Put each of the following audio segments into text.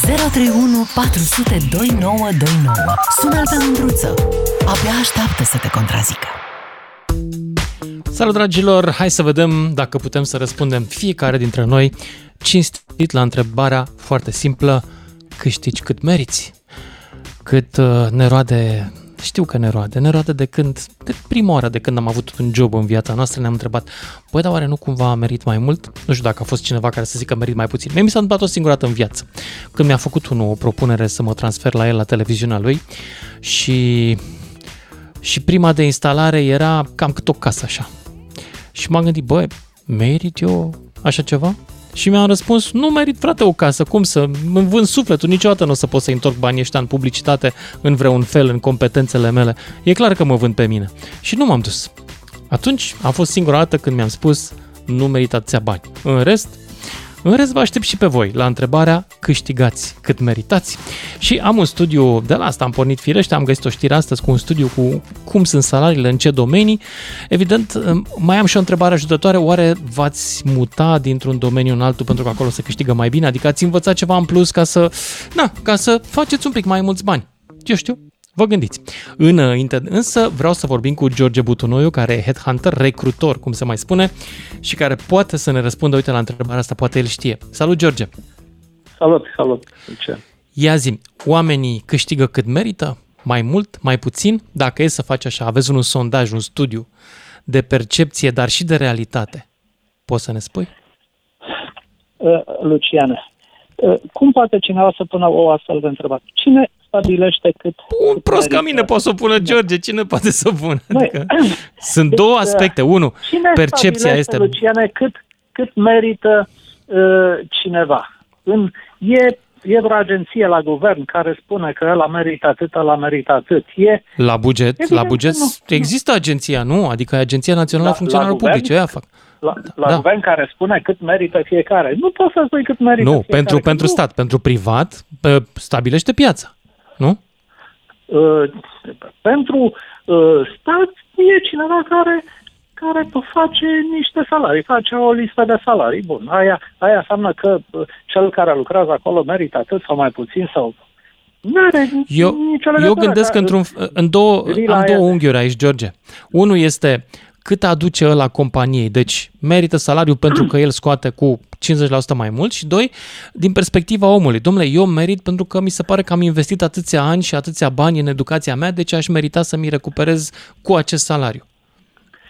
031 400 2929. Sună-l pe Mândruță. Abia așteaptă să te contrazică. Salut dragilor, hai să vedem dacă putem să răspundem fiecare dintre noi cinstit la întrebarea foarte simplă, câștigi cât meriți? Cât uh, ne roade știu că ne roade. Ne roade de când, de prima oară de când am avut un job în viața noastră, ne-am întrebat, băi, dar oare nu cumva a merit mai mult? Nu știu dacă a fost cineva care să zică merit mai puțin. Mie mi s-a întâmplat o singură dată în viață. Când mi-a făcut unul o propunere să mă transfer la el la televiziunea lui și, și prima de instalare era cam cât o casă așa. Și m-am gândit, băi, merit eu așa ceva? Și mi-am răspuns, nu merit frate o casă, cum să îmi vând sufletul, niciodată nu o să pot să întorc banii ăștia în publicitate în vreun fel, în competențele mele. E clar că mă vând pe mine. Și nu m-am dus. Atunci a fost singura dată când mi-am spus, nu merit atâția bani. În rest, în rest, vă aștept și pe voi la întrebarea câștigați cât meritați. Și am un studiu, de la asta am pornit firește, am găsit o știre astăzi cu un studiu cu cum sunt salariile, în ce domenii. Evident, mai am și o întrebare ajutătoare, oare v-ați muta dintr-un domeniu în altul pentru că acolo se câștigă mai bine? Adică ați învățat ceva în plus ca să, na, ca să faceți un pic mai mulți bani? Eu știu, Vă gândiți. În, însă vreau să vorbim cu George Butunoiu, care e headhunter, recrutor, cum se mai spune, și care poate să ne răspundă, uite, la întrebarea asta, poate el știe. Salut, George! Salut, salut! Ce? Ia zi, oamenii câștigă cât merită? Mai mult, mai puțin? Dacă e să faci așa, aveți un sondaj, un studiu de percepție, dar și de realitate. Poți să ne spui? Uh, Luciane, uh, cum poate cineva să pună o astfel de întrebare? Cine stabilește cât... Un prost ca mine poate să o pună George, cine poate să o pună? Adică, sunt deci, două aspecte. Unu, cine percepția este... Luciane, cât, cât merită uh, cineva? În, e e vreo agenție la guvern care spune că el a meritat atât, el a meritat atât. E, la buget, Evident la buget nu. există agenția, nu? Adică Agenția Națională a Funcționarilor Publice, aia fac. La, la da. guvern care spune cât merită fiecare. Nu poți să spui cât merită Nu, fiecare, pentru, pentru nu. stat, pentru privat, stabilește piața nu? Uh, pentru uh, stat e cineva care care face niște salarii, face o listă de salarii. Bun, aia, aia înseamnă că uh, cel care lucrează acolo merită atât sau mai puțin sau N-are eu, eu gândesc într-un, în două, am două unghiuri aici, George. Unul este cât aduce ăla companiei, deci merită salariul pentru că el scoate cu 50% mai mult și doi, din perspectiva omului, domnule, eu merit pentru că mi se pare că am investit atâția ani și atâția bani în educația mea, deci aș merita să mi recuperez cu acest salariu.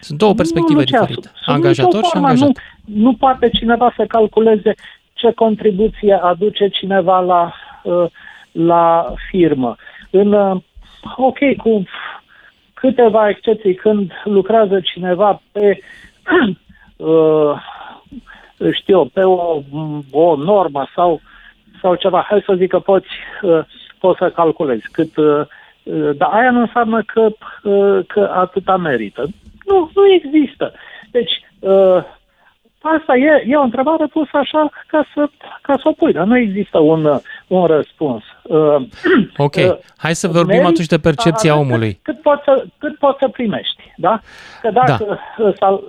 Sunt două perspective nu, diferite. Angajator și angajat. Nu, nu poate cineva să calculeze ce contribuție aduce cineva la, uh, la firmă. În, uh, ok, cu câteva excepții când lucrează cineva pe uh, știu pe o, o normă sau, sau ceva, hai să zic că poți, uh, poți să calculezi cât, uh, dar aia nu înseamnă că, că atâta merită. Nu, nu există. Deci, Asta e, e o întrebare pusă așa ca să, ca să o pui, dar nu există un, un răspuns. Uh, ok, uh, hai să vorbim meri, atunci de percepția omului. Cât, cât, poți să, cât poți să primești, da? Că dacă, da. Sau,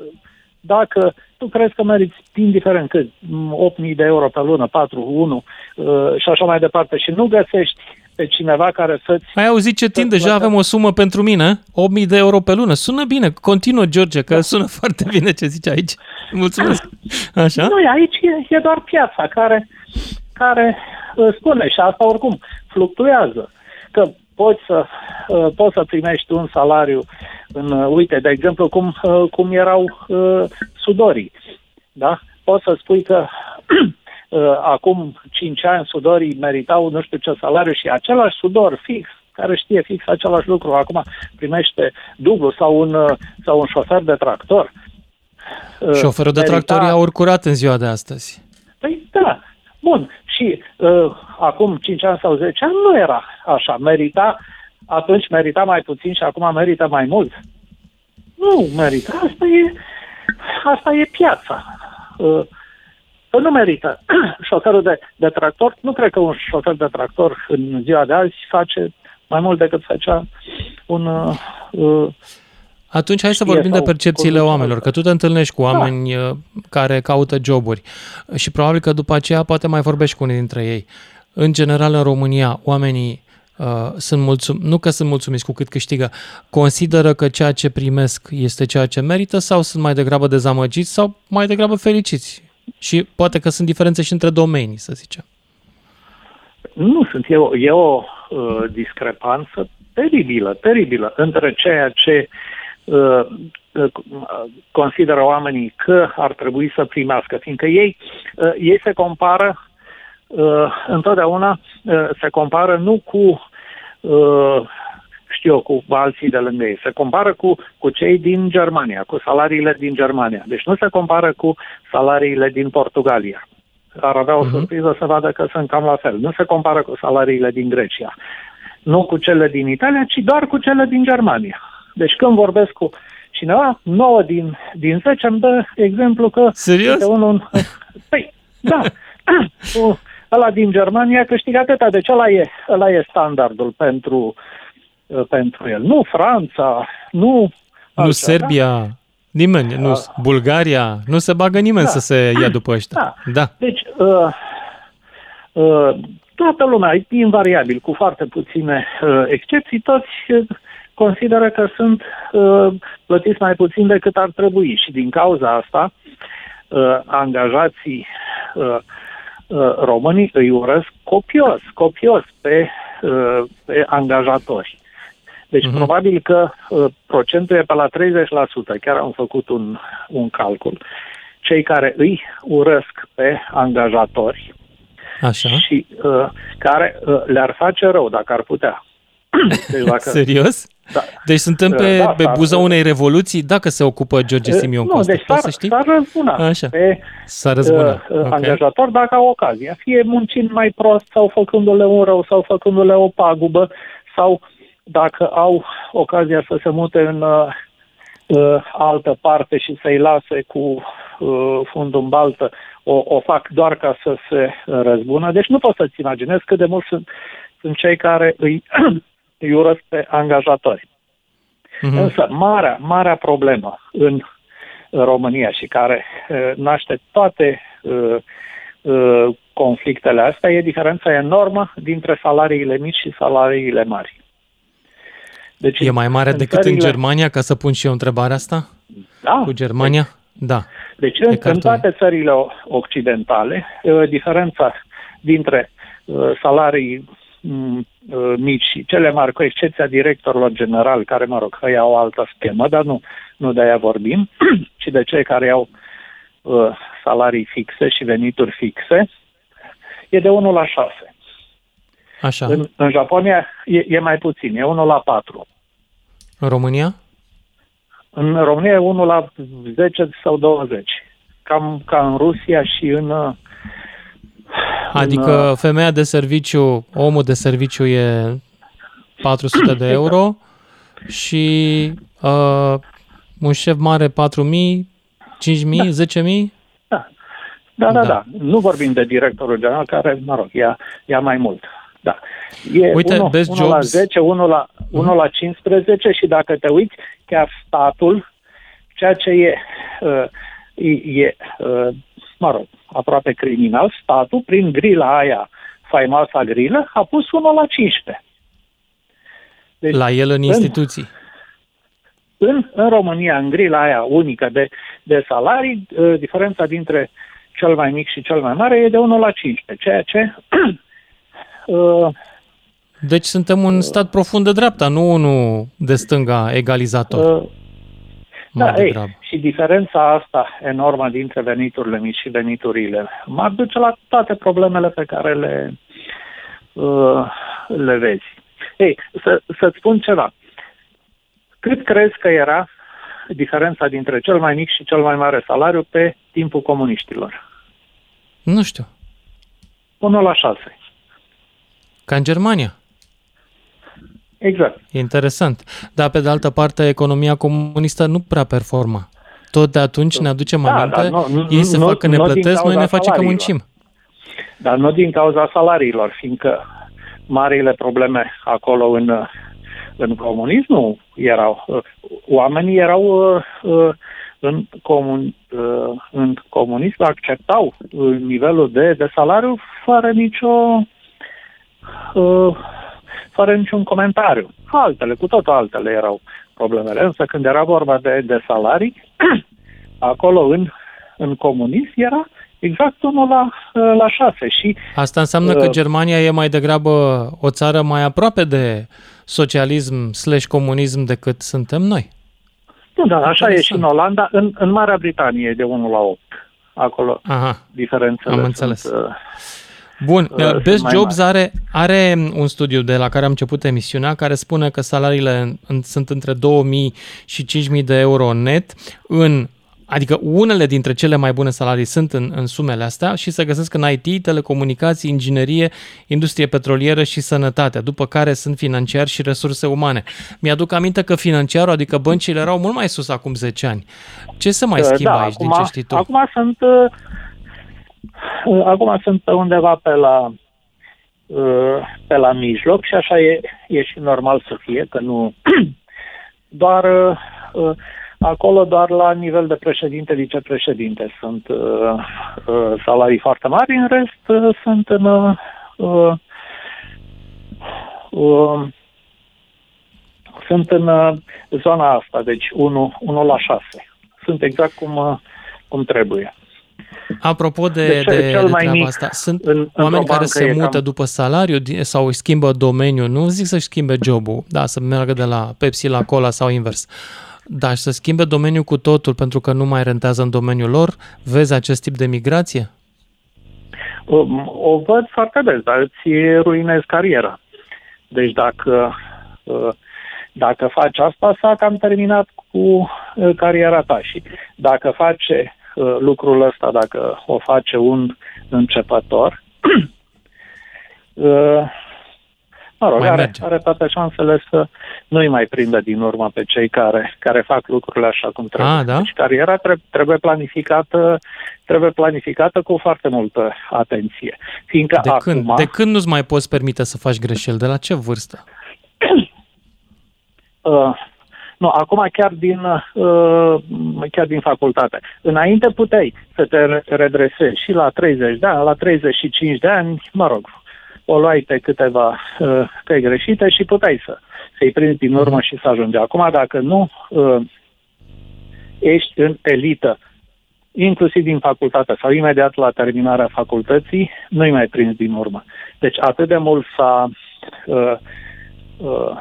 dacă tu crezi că meriți, indiferent cât, 8.000 de euro pe lună, 4, 1 uh, și așa mai departe, și nu găsești pe cineva care să-ți... Ai auzit ce timp? Deja avem o sumă pentru mine, 8.000 de euro pe lună. Sună bine, continuă, George, că da. sună foarte bine ce zici aici. Mulțumesc. Așa? Nu, aici e, e doar piața care, care uh, spune și asta oricum fluctuează. Că poți să, uh, poți să primești un salariu în, uh, uite, de exemplu, cum, cum erau sudorii. Da? Poți să spui că acum 5 ani sudorii meritau nu știu ce salariu și același sudor fix care știe fix același lucru, acum primește dublu sau un, sau un șofer de tractor. Uh, Șoferul de tractor a urcurat în ziua de astăzi. Păi da, bun. Și uh, acum 5 ani sau 10 ani nu era așa. Merita, atunci merita mai puțin și acum merită mai mult. Nu merită. Asta e, asta e piața. Uh, că nu merită. Șoferul de, de tractor, nu cred că un șofer de tractor în ziua de azi face mai mult decât făcea un uh, atunci hai să vorbim de percepțiile oamenilor, că tu te întâlnești cu da. oameni da. care caută joburi și probabil că după aceea poate mai vorbești cu unii dintre ei. în general în România oamenii uh, sunt mulțum, nu că sunt mulțumiți cu cât câștigă, consideră că ceea ce primesc este ceea ce merită sau sunt mai degrabă dezamăgiți sau mai degrabă fericiți? Și poate că sunt diferențe și între domenii, să zicem. Nu sunt. E o, e o uh, discrepanță teribilă, teribilă între ceea ce uh, uh, consideră oamenii că ar trebui să primească, fiindcă ei, uh, ei se compară uh, întotdeauna uh, se compară nu cu uh, știu eu, cu alții de lângă ei. Se compară cu, cu cei din Germania, cu salariile din Germania. Deci nu se compară cu salariile din Portugalia. Ar avea o uh-huh. surpriză să vadă că sunt cam la fel. Nu se compară cu salariile din Grecia. Nu cu cele din Italia, ci doar cu cele din Germania. Deci când vorbesc cu cineva, 9 din, din 10 îmi dă exemplu că... Serios? Unul, păi, da. ăla din Germania câștigă atâta, deci ăla e, ăla e standardul pentru, uh, pentru el. Nu Franța, nu... Nu altceva, Serbia, da? nimeni, nu uh, Bulgaria, nu se bagă nimeni da, să se ia după ăștia. Da. da. Deci, uh, uh, toată lumea, invariabil, cu foarte puține uh, excepții, toți uh, consideră că sunt uh, plătiți mai puțin decât ar trebui și din cauza asta uh, angajații uh, uh, românii îi urăsc copios, copios pe, uh, pe angajatori. Deci uh-huh. probabil că uh, procentul e pe la 30%, chiar am făcut un, un calcul. Cei care îi urăsc pe angajatori Așa. și uh, care uh, le-ar face rău dacă ar putea. Deci dacă, Serios? Da. Deci suntem pe, da, pe buza unei revoluții dacă se ocupă George Simion nu, Costa. Deci s-ar, să știi? s-ar răzbuna Așa. pe s-ar răzbuna. Uh, okay. angajator dacă au ocazia. Fie muncind mai prost sau făcându-le un rău sau făcându-le o pagubă sau dacă au ocazia să se mute în uh, uh, altă parte și să-i lase cu uh, fundul în baltă, o, o fac doar ca să se răzbună. Deci nu poți să-ți imaginezi cât de mult sunt, sunt cei care îi îi urăsc pe angajatori. Mm-hmm. Însă, marea, marea problemă în România și care uh, naște toate uh, uh, conflictele astea e diferența enormă dintre salariile mici și salariile mari. Deci, e mai mare în decât țările... în Germania, ca să pun și eu întrebarea asta? Da. Cu Germania? Da. Deci în, în toate țările occidentale, diferența dintre salarii Mm, uh, mici și cele mari, cu excepția directorilor generali, care, mă rog, că au o altă schemă, dar nu, nu de aia vorbim, ci de cei care au uh, salarii fixe și venituri fixe, e de 1 la 6. Așa. În, în Japonia e, e mai puțin, e 1 la 4. În România? În România e 1 la 10 sau 20. Cam ca în Rusia și în uh, Adică în, uh, femeia de serviciu, omul de serviciu e 400 de euro și uh, un șef mare 4.000, 5.000, da. 10.000? Da. Da, da, da, da. Nu vorbim de directorul general, care, mă rog, ia, ia mai mult. Da. E Uite, 1, best 1 jobs. la 10, 1 la, 1 mm. la 15 și dacă te uiți, chiar statul, ceea ce e, uh, e, e uh, mă rog, aproape criminal, statul, prin grila aia, faimoasa grilă, a pus 1 la 15. Deci, la el în instituții. În, în România, în grila aia unică de, de salarii, ă, diferența dintre cel mai mic și cel mai mare e de 1 la 15, ceea ce... uh, deci suntem un stat profund de dreapta, nu unul de stânga egalizator. Uh, da, ei, și diferența asta enormă dintre veniturile mici și veniturile mari duce la toate problemele pe care le, uh, le vezi. Ei, să, să-ți spun ceva. Cât crezi că era diferența dintre cel mai mic și cel mai mare salariu pe timpul comuniștilor? Nu știu. 1 la 6. Ca în Germania? Exact. Interesant. Dar, pe de altă parte, economia comunistă nu prea performa. Tot de atunci ne aducem da, aminte, da, nu, ei se nu, fac că ne plătesc, noi ne facem că muncim. Dar nu din cauza salariilor, fiindcă marile probleme acolo în, în comunism nu erau. Oamenii erau uh, în, comun, uh, în comunism, acceptau nivelul de, de salariu fără nicio uh, fără niciun comentariu. Altele, cu totul altele erau problemele. Însă când era vorba de, de salarii, acolo în, în comunism era exact unul la, la șase. Și, Asta înseamnă uh, că Germania e mai degrabă o țară mai aproape de socialism slash comunism decât suntem noi. Nu, da, așa e și în Olanda. În, în Marea Britanie e de 1 la 8. Acolo Aha, diferențele am sunt, înțeles. Uh, Bun, uh, Best mai Jobs mari. are, are un studiu de la care am început emisiunea care spune că salariile în, în, sunt între 2000 și 5000 de euro net în Adică unele dintre cele mai bune salarii sunt în, în sumele astea și se găsesc în IT, telecomunicații, inginerie, industrie petrolieră și sănătate, după care sunt financiari și resurse umane. Mi-aduc aminte că financiarul, adică băncile, erau mult mai sus acum 10 ani. Ce se mai Uh, schimbă da, aici, acum, din ce știi tu? Acum sunt, uh, uh, acum sunt pe undeva pe la, uh, pe la mijloc și așa e, e și normal să fie, că nu doar uh, uh, acolo doar la nivel de președinte, vicepreședinte sunt uh, uh, salarii foarte mari, în rest uh, sunt în uh, uh, uh, sunt în uh, zona asta, deci 1, 1 la 6. Sunt exact cum, uh, cum trebuie. Apropo de, Deci, de, de cel mai treaba mic asta, sunt în- într-o oameni care bancă se e mută cam- după salariu di- sau își schimbă domeniul, nu zic să-și schimbe jobul, da, să meargă de la Pepsi la Cola sau invers, dar și să schimbe domeniul cu totul pentru că nu mai rentează în domeniul lor, vezi acest tip de migrație? Um, O văd foarte des, dar îți ruinezi cariera. Deci dacă, uh, dacă faci asta, s-a cam terminat cu uh, cariera ta și dacă face uh, lucrul ăsta, dacă o face un începător, uh, mă rog, Mai are, merge. are toate șansele să nu-i mai prindă din urmă pe cei care, care fac lucrurile așa cum trebuie. Ah, da? Deci cariera trebuie, trebuie planificată trebuie planificată cu foarte multă atenție. Fiindcă De acum, când, de când nu-ți mai poți permite să faci greșeli? De la ce vârstă? Uh, nu, acum chiar din, uh, chiar din facultate. Înainte puteai să te re- redresezi și la 30 de ani, la 35 de ani, mă rog, o luai pe câteva uh, pe greșite și puteai să, să-i prinzi din urmă și să ajungi. Acum, dacă nu uh, ești în elită, inclusiv din facultate sau imediat la terminarea facultății, nu-i mai prins din urmă. Deci atât de mult s-a, uh, uh,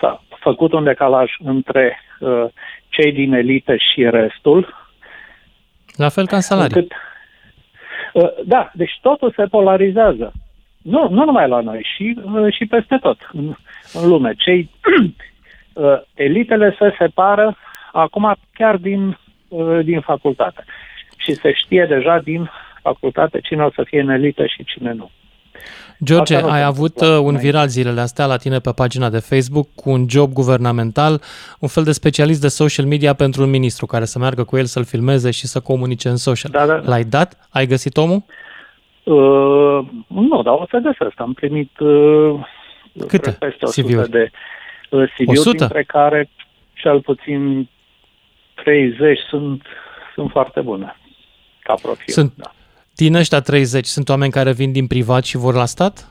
s-a făcut un decalaj între uh, cei din elită și restul. La fel ca în salarii. Încât, uh, da, deci totul se polarizează. Nu, nu numai la noi, și, uh, și peste tot în, în lume. Cei uh, elitele se separă acum chiar din, uh, din facultate. Și se știe deja din facultate cine o să fie în elită și cine nu. George, Asta nu ai se avut întâmplă uh, un înainte. viral zilele astea la tine pe pagina de Facebook cu un job guvernamental, un fel de specialist de social media pentru un ministru care să meargă cu el să-l filmeze și să comunice în social. Da, da. L-ai dat? Ai găsit omul? Uh, nu, dar o să găsesc. Am primit uh, Câte cred peste 100 CV-uri? de uh, CV-uri, 100? dintre care cel puțin 30 sunt, sunt foarte bune ca profil. Sunt Da. Din ăștia 30, sunt oameni care vin din privat și vor la stat?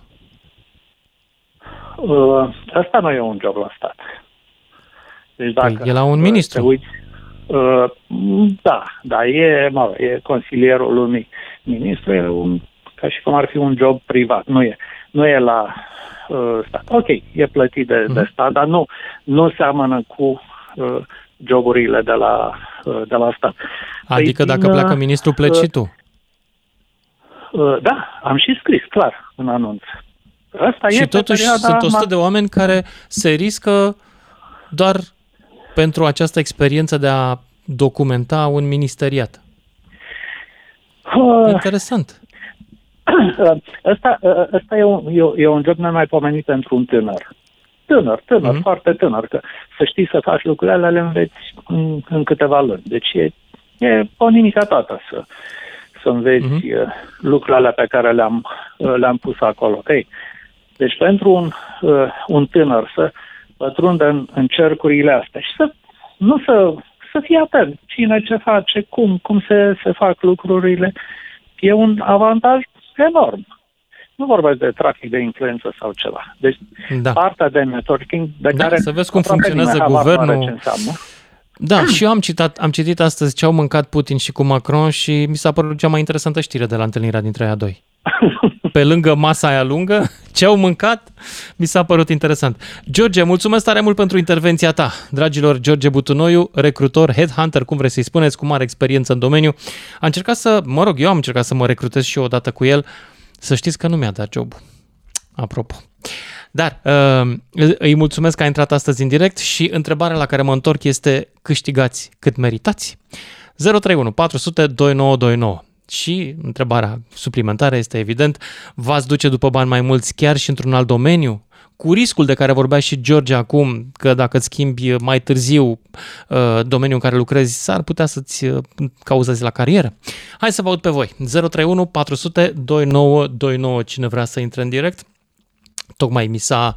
Uh, asta nu e un job la stat. Deci dacă Păi, e la un uh, ministru. Te uiți, uh, da, da, e, mă, rog, e consilierul unui ministru, e un, ca și cum ar fi un job privat. Nu e, nu e la uh, stat. Ok, e plătit de, de Mhm. stat, dar nu, nu seamănă cu uh, joburile de la, uh, de la stat. Adică Păi, dacă din, pleacă uh, ministrul, pleci uh, și tu. Uh, da, am și scris, clar, în anunț. Asta e Și pe totuși perioada sunt 100 ma- de oameni care se riscă doar pentru această experiență de a documenta un ministeriat. Uh, Interesant. Ăsta, ăsta e, un, e, e un job nemaipomenit pentru un tânăr. Tânăr, tânăr, Mhm. mm-hmm. foarte tânăr. Că să știi să faci lucrurile alea, le înveți în, în câteva luni. Deci e, e o nimica toată să, să înveți Mhm. mm-hmm. lucrurile alea pe care le-am, uh, le-am pus acolo. Okay. Deci pentru un, uh, un tânăr să pătrundă în, în cercurile astea și să nu să, să fie atent cine ce face, cum, cum se, se fac lucrurile, e un avantaj enorm. Nu vorbesc de trafic de influență sau ceva. Deci da. partea de networking de da, care să vezi cum funcționează guvernul. Ce înseamnă. Da, și eu am citat, am citit astăzi ce au mâncat Putin și cu Macron și mi s-a părut cea mai interesantă știre de la întâlnirea dintre aia doi. Pe lângă masa aia lungă, ce au mâncat, mi s-a părut interesant. George, mulțumesc tare mult pentru intervenția ta. Dragilor, George Butunoiu, recrutor, headhunter, cum vreți să-i spuneți, cu mare experiență în domeniu. A încercat să, mă rog, eu am încercat să mă recrutez și eu odată cu el. Să știți că nu mi-a dat job. Apropo. Dar uh, îi mulțumesc că a intrat astăzi în direct și întrebarea la care mă întorc este câștigați cât meritați? 031 400 2929. Și întrebarea suplimentară este evident, v-ați duce după bani mai mulți chiar și într-un alt domeniu? Cu riscul de care vorbea și George acum, că dacă îți schimbi mai târziu uh, domeniul în care lucrezi, s-ar putea să-ți uh, cauzezi la carieră. Hai să vă aud pe voi. 031 400 2929. Cine vrea să intre în direct? Tocmai mi s-a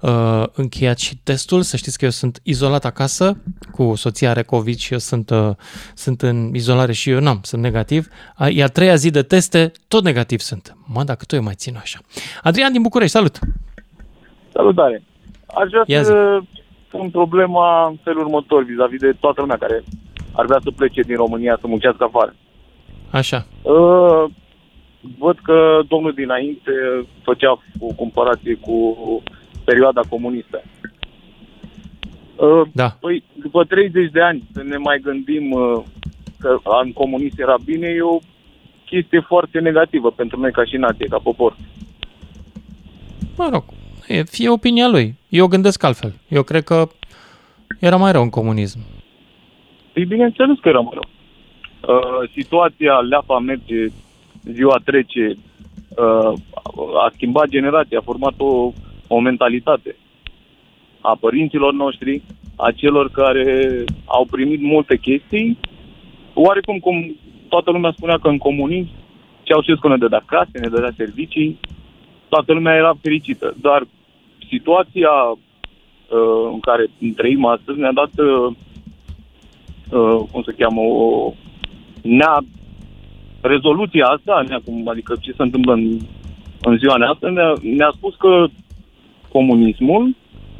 uh, încheiat și testul. Să știți că eu sunt izolat acasă cu soția are COVID și eu sunt, uh, sunt în izolare și eu n-am, sunt negativ. E a treia zi de teste, tot negativ sunt. Mă, dacă tu eu mai țin așa. Adrian din București, salut! Salutare! Aș vrea Ia să pun problema în felul următor vis-a-vis de toată lumea care ar vrea să plece din România să muncească afară. Așa. Uh, văd că domnul dinainte făcea o comparație cu perioada comunistă. Uh, Da. Păi, după 30 de ani să ne mai gândim uh, că în comunist era bine, e o chestie foarte negativă pentru noi ca și nație, ca popor. Mă rog, e, fie opinia lui. Eu gândesc altfel. Eu cred că era mai rău în comunism. Ei, bineînțeles că era mai rău. Uh, situația, leapa merge, ziua trece, uh, a schimbat generația, a format o, o mentalitate a părinților noștri, a celor care au primit multe chestii. Oarecum cum toată lumea spunea că în comunism Ceaușescu ne dădea case, ne dădea servicii, toată lumea era fericită. Dar situația uh, în care trăim astăzi ne-a dat, uh, uh, cum se cheamă, o, ne-a, rezoluția asta, ne cum, adică ce se întâmplă în, în ziua asta, ne-a, ne-a spus că comunismul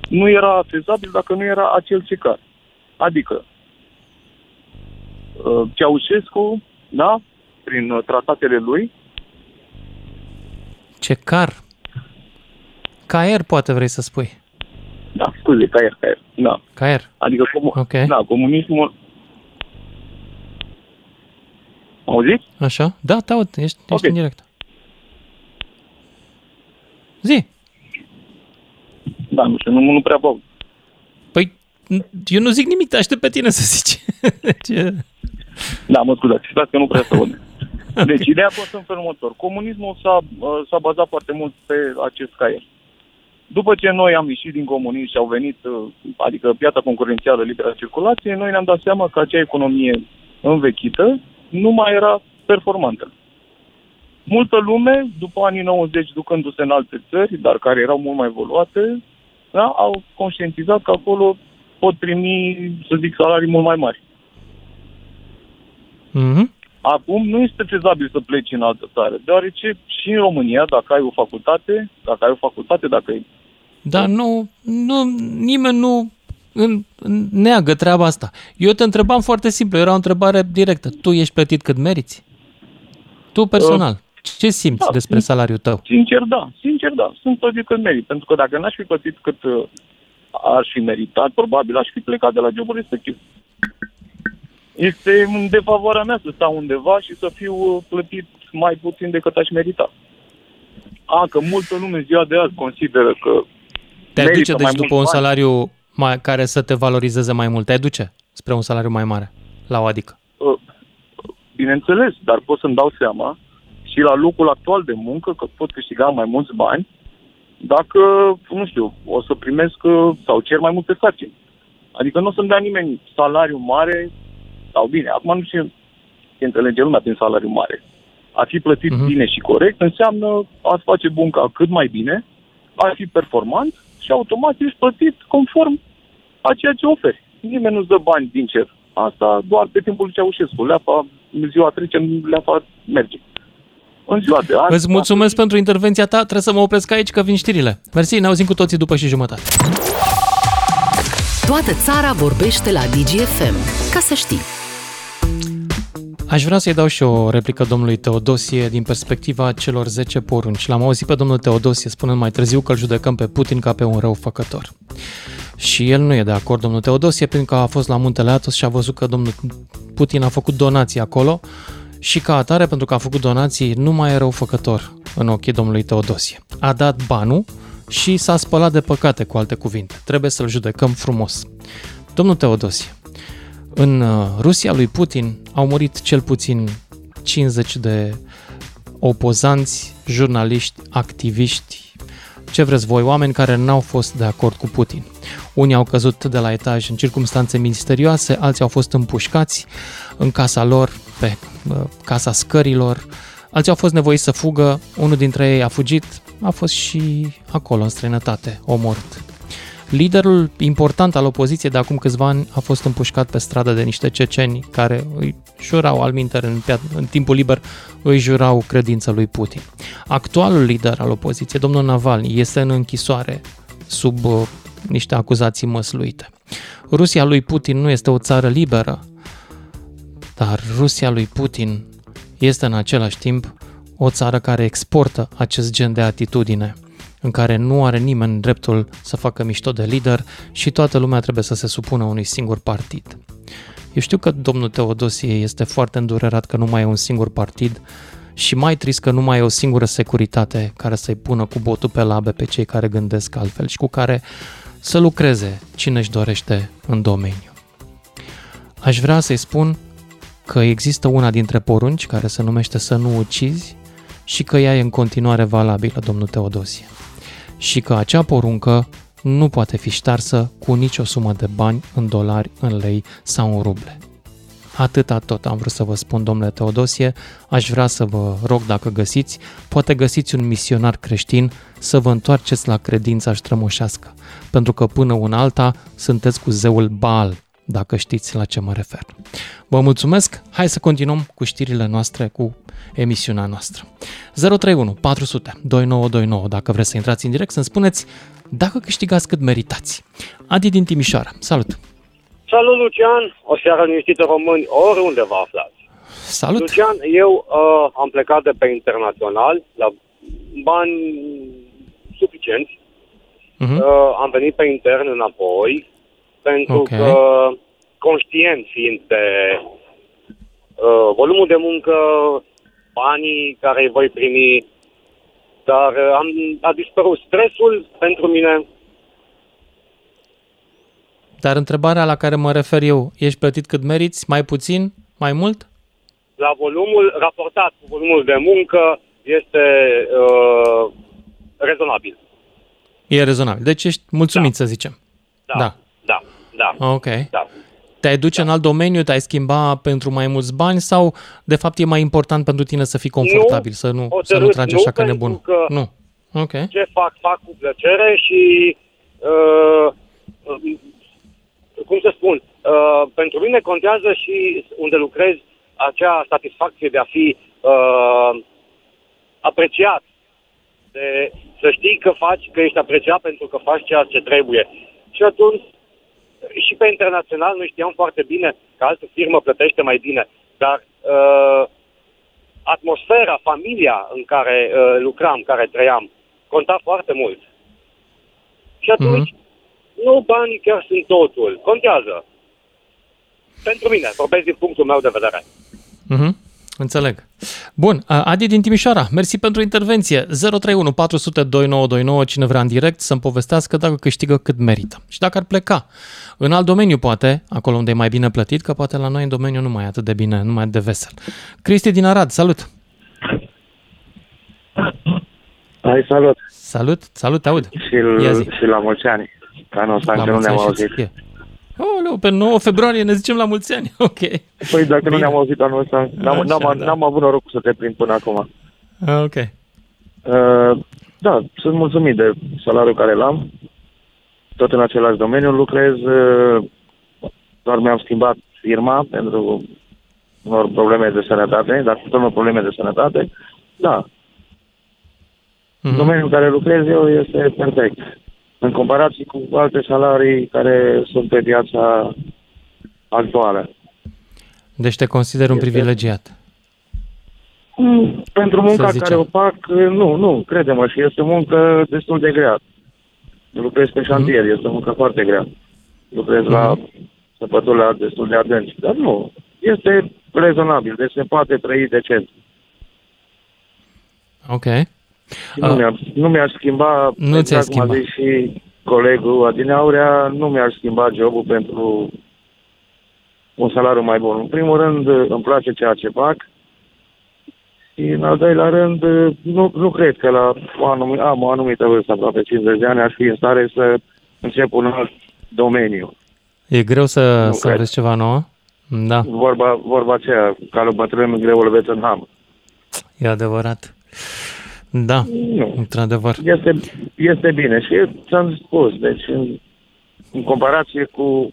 nu era fezabil dacă nu era acel cecar. Adică, uh, Ceaușescu, da, prin uh, tratatele lui, Ce car. Caier, poate vrei să spui. da, scuze, caier, caier, da, Caier. adică comu- Ok. da, comunismul Auziți? Așa? Da, te aud, ești, ești Ok. în direct. Zi. Da, nu știu, nu, nu prea bău. Păi, eu nu zic nimic, te aștept pe tine să zici. Ce? Da, mă scuzați, stați că nu prea să văd. Deci, ideea a fost în felul următor. Comunismul s-a, uh, s-a bazat foarte mult pe acest caier. După ce noi am ieșit din comunism și au venit, uh, adică piața concurențială, libera circulație, noi ne-am dat seama că acea economie învechită nu mai era performantă. Multă lume, după anii 90, ducându-se în alte țări, dar care erau mult mai evoluate, da, au conștientizat că acolo pot primi, să zic, salarii mult mai mari. Mhm. Acum nu este fezabil să pleci în altă țară, deoarece și în România, dacă ai o facultate, dacă ai o facultate, dacă ai... Dar nu, nu, nimeni nu în, în- neagă treaba asta. Eu te întrebam foarte simplu, era o întrebare directă. Tu ești plătit cât meriți? Tu personal, ce simți da, despre salariul tău? Sincer, da, sincer, da, sunt plătit cât merit, pentru că dacă n-aș fi plătit cât uh, aș fi meritat, probabil aș fi plecat de la jobul respectiv. Este în defavoarea mea să stau undeva și să fiu uh, plătit mai puțin decât aș merita. A, că multă lume ziua de azi consideră că Te merită duce deci mai după mult un bani. salariu mai, care să te valorizeze mai mult? Te duce spre un salariu mai mare, la o adică. Uh, bineînțeles, dar pot să-mi dau seama și la locul actual de muncă că pot câștiga mai mulți bani dacă, nu știu, o să primesc uh, sau cer mai multe sarcini. Adică nu o să-mi dea nimeni salariu mare sau bine, acum nu știu ce înțelege lumea prin salariu mare. A fi plătit Mhm. uh-huh. bine și corect înseamnă a face bunca cât mai bine, a fi performant și automat ești plătit conform a ceea ce oferi. Nimeni nu-ți dă bani din cer. Asta doar pe timpul lui Ceaușescu. Leafa, ziua trece, leafa merge. în ziua de azi... Îți mulțumesc pentru intervenția ta, trebuie să mă opresc aici că vin știrile. Mersi, ne auzim cu toții după și jumătate. Toată țara vorbește la DGFM. Ca să știi. Aș vrea să-i dau și o replică domnului Teodosie din perspectiva celor 10 porunci. L-am auzit pe domnul Teodosie spunând mai târziu că îl judecăm pe Putin ca pe un răufăcător. Și el nu e de acord, domnul Teodosie, pentru că a fost la muntele Atos și a văzut că domnul Putin a făcut donații acolo și ca atare, pentru că a făcut donații, nu mai e răufăcător în ochii domnului Teodosie. A dat banul și s-a spălat de păcate, cu alte cuvinte. Trebuie să-l judecăm frumos. Domnul Teodosie, în uh, Rusia lui Putin au murit cel puțin 50 de opozanți, jurnaliști, activiști, ce vreți voi, oameni care n-au fost de acord cu Putin. Unii au căzut de la etaj în circunstanțe misterioase, alții au fost împușcați în casa lor, pe uh, casa scărilor, alții au fost nevoiți să fugă, unul dintre ei a fugit, a fost și acolo, în străinătate, omorât. Liderul important al opoziției de acum câțiva ani a fost împușcat pe stradă de niște ceceni care îi jurau al minter în, în timpul liber, îi jurau credința lui Putin. Actualul lider al opoziției, domnul Navalny, este în închisoare sub uh, niște acuzații măsluite. Rusia lui Putin nu este o țară liberă, dar Rusia lui Putin este în același timp o țară care exportă acest gen de atitudine – în care nu are nimeni dreptul să facă mișto de lider și toată lumea trebuie să se supună unui singur partid. Eu știu că domnul Teodosie este foarte îndurerat că nu mai e un singur partid și mai trist că nu mai e o singură securitate care să-i pună cu botul pe labe pe cei care gândesc altfel și cu care să lucreze cine își dorește în domeniu. Aș vrea să-i spun că există una dintre porunci care se numește să nu ucizi și că ea e în continuare valabilă, domnul Teodosie și că acea poruncă nu poate fi ștarsă cu nicio sumă de bani în dolari, în lei sau în ruble. Atâta tot am vrut să vă spun, domnule Teodosie, aș vrea să vă rog dacă găsiți, poate găsiți un misionar creștin să vă întoarceți la credința strămoșească, pentru că până una alta sunteți cu zeul Baal, dacă știți la ce mă refer. Vă mulțumesc, hai să continuăm cu știrile noastre, cu emisiunea noastră. 031 400 2929, dacă vreți să intrați în direct, să-mi spuneți dacă câștigați cât meritați. Adi din Timișoara, salut! Salut, Lucian! O seară liniștită români, oriunde vă aflați. Salut! Lucian, eu uh, am plecat de pe internațional la bani suficienți. Uh-huh. Uh, am venit pe intern înapoi pentru okay. că conștient fiind de uh, volumul de muncă, banii care îi voi primi, dar uh, am, a dispărut stresul pentru mine. Dar întrebarea la care mă refer eu, ești plătit cât meriți? Mai puțin? Mai mult? La volumul, raportat cu volumul de muncă, este uh, rezonabil. E rezonabil. Deci ești mulțumit, da. să zicem. Da. Da. Da. da. Ok. Da. Te-ai duce da. în alt domeniu, te-ai schimba pentru mai mulți bani sau de fapt e mai important pentru tine să fii confortabil, nu, să nu, să nu tragi așa ca nebun? Că nu. Ok. Ce fac, fac cu plăcere și uh, cum să spun, uh, pentru mine contează și unde lucrez acea satisfacție de a fi uh, apreciat, de să știi că faci, că ești apreciat pentru că faci ceea ce trebuie. Și atunci și pe internațional noi știam foarte bine că altă firmă plătește mai bine, dar uh, atmosfera, familia în care uh, lucram, care trăiam, conta foarte mult. Și atunci, mm-hmm. nu banii chiar sunt totul, contează. Pentru mine, vorbesc din punctul meu de vedere. Mm-hmm. Înțeleg. Bun, Adi din Timișoara, mersi pentru intervenție. 031 400 2929, cine vrea în direct să-mi povestească dacă câștigă cât merită. Și dacă ar pleca în alt domeniu, poate, acolo unde e mai bine plătit, că poate la noi în domeniu nu mai e atât de bine, nu mai e de vesel. Cristi din Arad, salut! Hai, salut! Salut, salut, te aud! Și, și la mulți ani, ca nu nu ne-am auzit. Ție. Oh, pe 9 februarie ne zicem la mulți ani, ok. Păi dacă Bine. nu ne-am auzit anul ăsta, n-am, Așa, n-am, da. n-am avut norocul să te prind până acum. Ah, ok. Uh, da, sunt mulțumit de salariul care l-am. Tot în același domeniu lucrez. Uh, doar mi-am schimbat firma pentru unor probleme de sănătate, dar tot unor probleme de sănătate. da, Mhm. domeniul în care lucrez eu este perfect. În comparație cu alte salarii care sunt pe piața actuală. Deci te consider un Este- privilegiat. Mm, Pentru munca zicem. care o fac, nu, nu, crede-mă, și este o muncă destul de grea. Lucrez pe șantier, este o muncă foarte grea. Lucrez la Mhm. săpături destul de adânci, dar nu, este rezonabil, deci se poate trăi decent. Ok. Și Nu, Ah. mi-ar, nu mi-ar schimba, Nu ți-ai exact cum a schimba. zis și colegul Adineaurea, nu mi-ar schimba jobul pentru un salariu mai bun. În primul rând, îmi place ceea ce fac și în al doilea rând, nu, nu cred că la o anumită, am o anumită vârstă, aproape 50 de ani, aș fi în stare să încep un alt domeniu. E greu să, Nu să cred. înveți ceva nouă? Da, Vorba, vorba aceea, ca lui bătrân, greu îl veți în ham. e adevărat. Da, Nu. într-adevăr. Este, este bine și ți-am spus, deci în, în comparație cu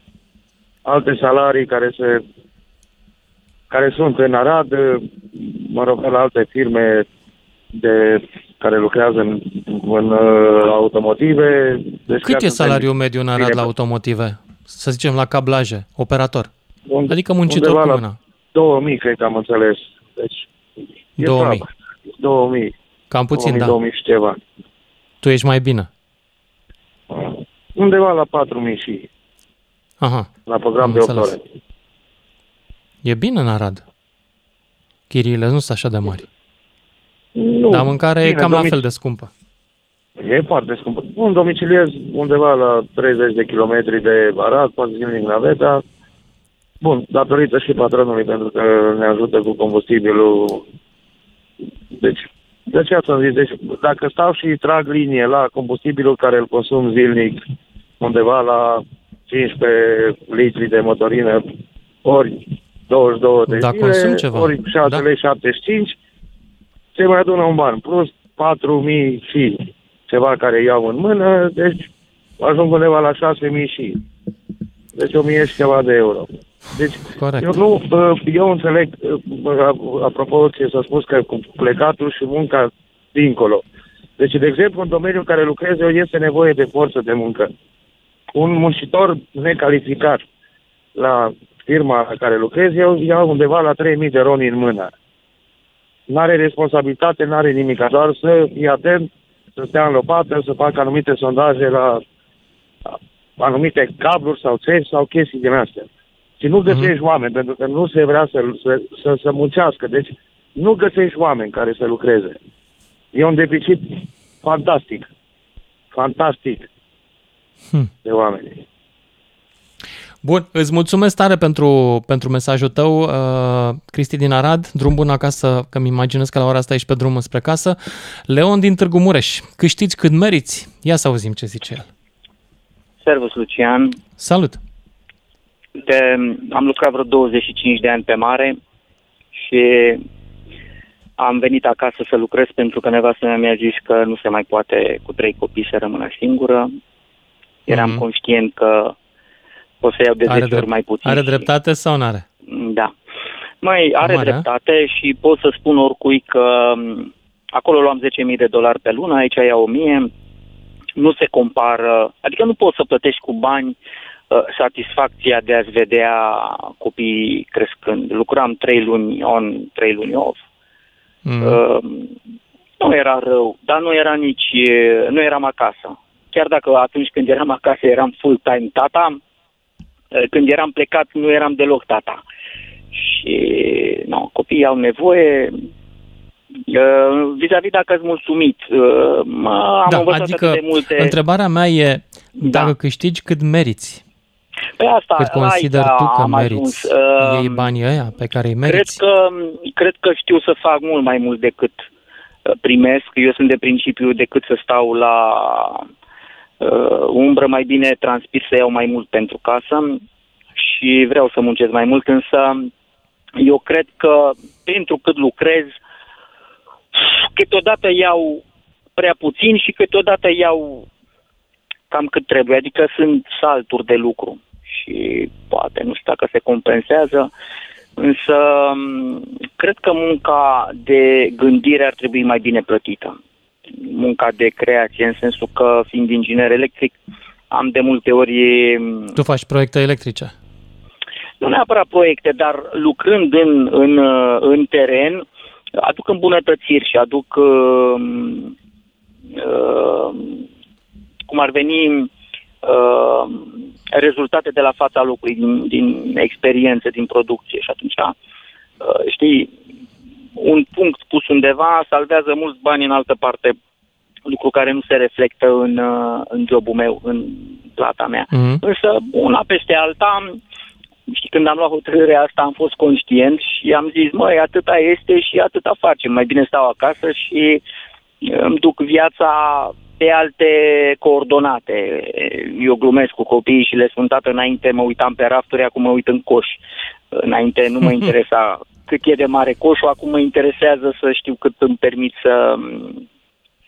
alte salarii care se care sunt în Arad, mă rog, la alte firme de care lucrează în, în uh, automotive. Deci Cât chiar e suntem salariul mediu în Arad bine. la automotive? Să zicem la cablaje, operator. Un- Adică muncitor undeva cu la mâna. 2000, cred că am înțeles. Deci, e 2000. slab. 2000. Cam puțin, 2000, da. 2000 și ceva. Tu ești mai bine. Undeva la 4000 și Aha, la program Am de 8 înțeles. ore. e bine în Arad. Chiriile nu sunt așa de mari. Nu, Dar mâncarea e bine, cam la domici- fel de scumpă. E foarte scumpă. Un domiciliez undeva la 30 de kilometri de Arad, poate zilnic naveta. Bun, datorită și patronului, pentru că ne ajută cu combustibilul. Deci, de aceea ți-am zis, deci, dacă stau și trag linie la combustibilul care îl consum zilnic, undeva la 15 litri de motorină, ori 22 de Da, zile, consum ceva. ori 6 Da. lei 75, se mai adună un ban, plus 4.000 și ceva care iau în mână, deci ajung undeva la 6.000 și. Deci 1.000 și ceva de euro. Deci Corect. eu nu, uh, eu înțeleg, uh, apropo ce s-a spus că cu plecatul și munca dincolo. Deci, de exemplu, în domeniul în care lucrez eu este nevoie de forță de muncă. Un muncitor necalificat la firma la care lucrez eu ia undeva la 3.000 de roni în mână. N-are responsabilitate, n-are nimic, doar să fie atent, să stea în lopată, să facă anumite sondaje la anumite cabluri sau țevi sau chestii din astea. Și nu găsești Mhm. oameni, pentru că nu se vrea să, să, să, să muncească. Deci nu găsești oameni care să lucreze. E un deficit fantastic. Fantastic Hm. de oameni. Bun, îți mulțumesc tare pentru, pentru mesajul tău, uh, Cristi din Arad, drum bun acasă, că mi imaginez că la ora asta ești pe drum spre casă. Leon din Târgu Mureș, câștigi cât meriți? Ia să auzim ce zice el. Servus, Lucian. Salut! De, am lucrat vreo 25 de ani pe mare și am venit acasă să lucrez pentru că nevastă mea mi-a zis că nu se mai poate cu trei copii să rămână singură. Eram Mhm. conștient că o să iau de 10 ori drept- mai puțin. are și- dreptate sau nu are? Da. Mai are Mare, a? dreptate și pot să spun oricui că m, acolo luam 10.000 de dolari pe lună, aici ia 1.000. Nu se compară, adică nu poți să plătești cu bani uh, satisfacția de a-ți vedea copiii crescând. Lucram 3 luni on, 3 luni off. Mm. Uh, nu era rău, dar nu era nici, uh, nu eram acasă. Chiar dacă atunci când eram acasă eram full-time tata, uh, când eram plecat nu eram deloc tata. Și no, copiii au nevoie, uh, vis-a-vis dacă îți mulțumit. Uh, mă, am da, învățat adică atât de multe... întrebarea mea e Da. dacă câștigi cât meriți. Pe asta, Cât consideri aici tu că am meriți. Ajuns. Uh, Iei banii ăia pe care îi Cred meriți? că, cred că știu să fac mult mai mult decât uh, primesc. Eu sunt de principiu decât să stau la uh, umbră, mai bine transpir să iau mai mult pentru casă și vreau să muncesc mai mult, însă eu cred că pentru cât lucrez, câteodată iau prea puțin și câteodată iau cam cât trebuie, adică sunt salturi de lucru și poate, nu știu dacă se compensează, Însă, m, cred că munca de gândire ar trebui mai bine plătită. Munca de creație, în sensul că, fiind inginer electric, am de multe ori m, Tu faci proiecte electrice. nu neapărat proiecte, dar lucrând în, în, uh, în teren, aduc îmbunătățiri și aduc, uh, uh, cum ar veni, uh, rezultate de la fața locului, din, din experiență, din producție. Și atunci, uh, știi, un punct pus undeva salvează mulți bani în altă parte, lucru care nu se reflectă în, uh, în jobul meu, în plata mea. Mhm. Însă, una peste alta, știi, când am luat hotărârea asta, am fost conștient și am zis, măi, atâta este și atâta facem. Mai bine stau acasă și uh, îmi duc viața pe alte coordonate. Eu glumesc cu copiii și le spun, tată, înainte mă uitam pe rafturi, acum mă uit în coș. Înainte nu mă interesa cât e de mare coșul, acum mă interesează să știu cât îmi permit să,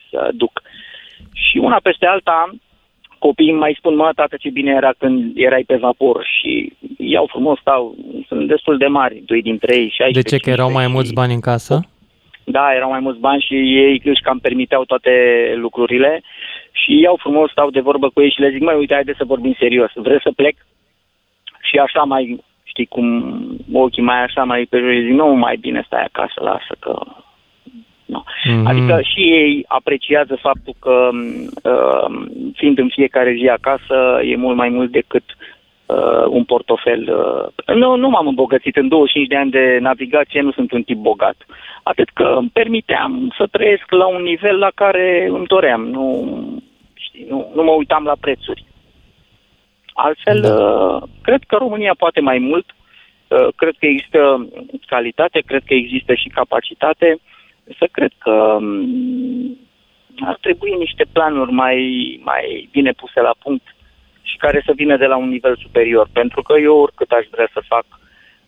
să duc. Și una peste alta, copiii îmi mai spun, mă, tată, ce bine era când erai pe vapor și iau frumos, stau, sunt destul de mari, doi dintre ei, 16, De ce? Că erau mai 15 mulți și- bani în casă? Da, erau mai mulți bani și ei își cam permiteau toate lucrurile și iau frumos, stau de vorbă cu ei și le zic, măi, uite, haide să vorbim serios, vreți să plec? Și așa mai, știi cum, ochii mai așa, mai pe jos, zic, nu, mai bine stai acasă, lasă că... Nu. Mhm. Adică și ei apreciază faptul că, uh, fiind în fiecare zi acasă, e mult mai mult decât uh, un portofel. Uh. Nu, nu m-am îmbogățit în 25 de ani de navigație, nu sunt un tip bogat. Atât că îmi permiteam să trăiesc la un nivel la care îmi doream. Nu, știi, nu, nu mă uitam la prețuri. Altfel, Da. uh, cred că România poate mai mult. Uh, cred că există calitate, cred că există și capacitate. Să cred că um, ar trebui niște planuri mai, mai bine puse la punct și care să vină de la un nivel superior. Pentru că eu oricât aș vrea să fac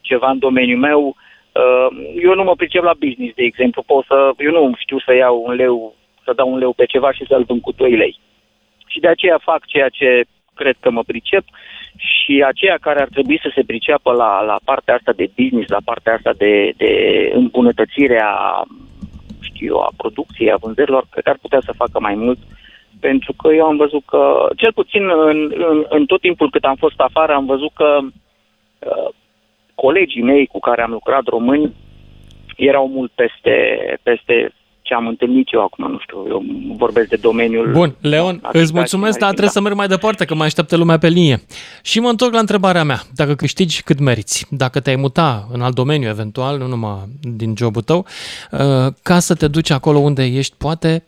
ceva în domeniul meu, uh, eu nu mă pricep la business, de exemplu. Pot să, eu nu știu să iau un leu, să dau un leu pe ceva și să-l vând cu 2 lei. Și de aceea fac ceea ce cred că mă pricep și aceia care ar trebui să se priceapă la, la partea asta de business, la partea asta de, de îmbunătățire a, știu eu, a producției, a vânzărilor, cred că ar putea să facă mai mult pentru că eu am văzut că, cel puțin în, în, în tot timpul cât am fost afară, am văzut că uh, colegii mei cu care am lucrat români erau mult peste, peste ce am întâlnit eu acum, nu știu, eu vorbesc de domeniul... Bun, Leon, navigației îți mulțumesc, dar maritim, trebuie să merg mai departe, că mai așteaptă lumea pe linie. Și mă întorc la întrebarea mea. Dacă câștigi, cât meriți? Dacă te-ai muta în alt domeniu, eventual, nu numai din jobul tău, uh, ca să te duci acolo unde ești, poate,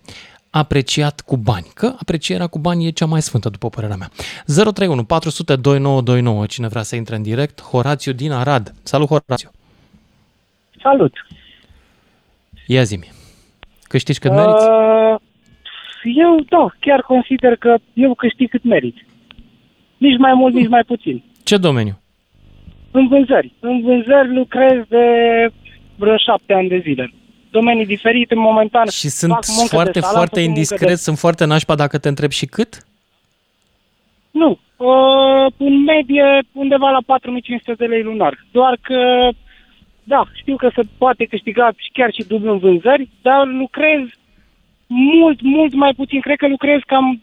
apreciat cu bani. Că aprecierea cu bani e cea mai sfântă, după părerea mea. 031 400 2929, cine vrea să intre în direct, Horațiu din Arad. Salut, Horațiu! Salut! Ia zi-mi. Câștigi cât meriți? Uh, eu, da, chiar consider că eu câștig cât merit. Nici mai mult, nici mai puțin. Ce domeniu? În vânzări. În vânzări lucrez de vreo șapte ani de zile. Domenii diferite, momentan. Și sunt fac muncă foarte, de salam, foarte fac muncă indiscret, De... sunt foarte nașpa dacă te întreb și cât? Nu. Uh, în medie undeva la 4500 de lei lunar. Doar că, da, știu că se poate câștiga și chiar și dublu în vânzări, dar lucrez mult, mult mai puțin. Cred că lucrez cam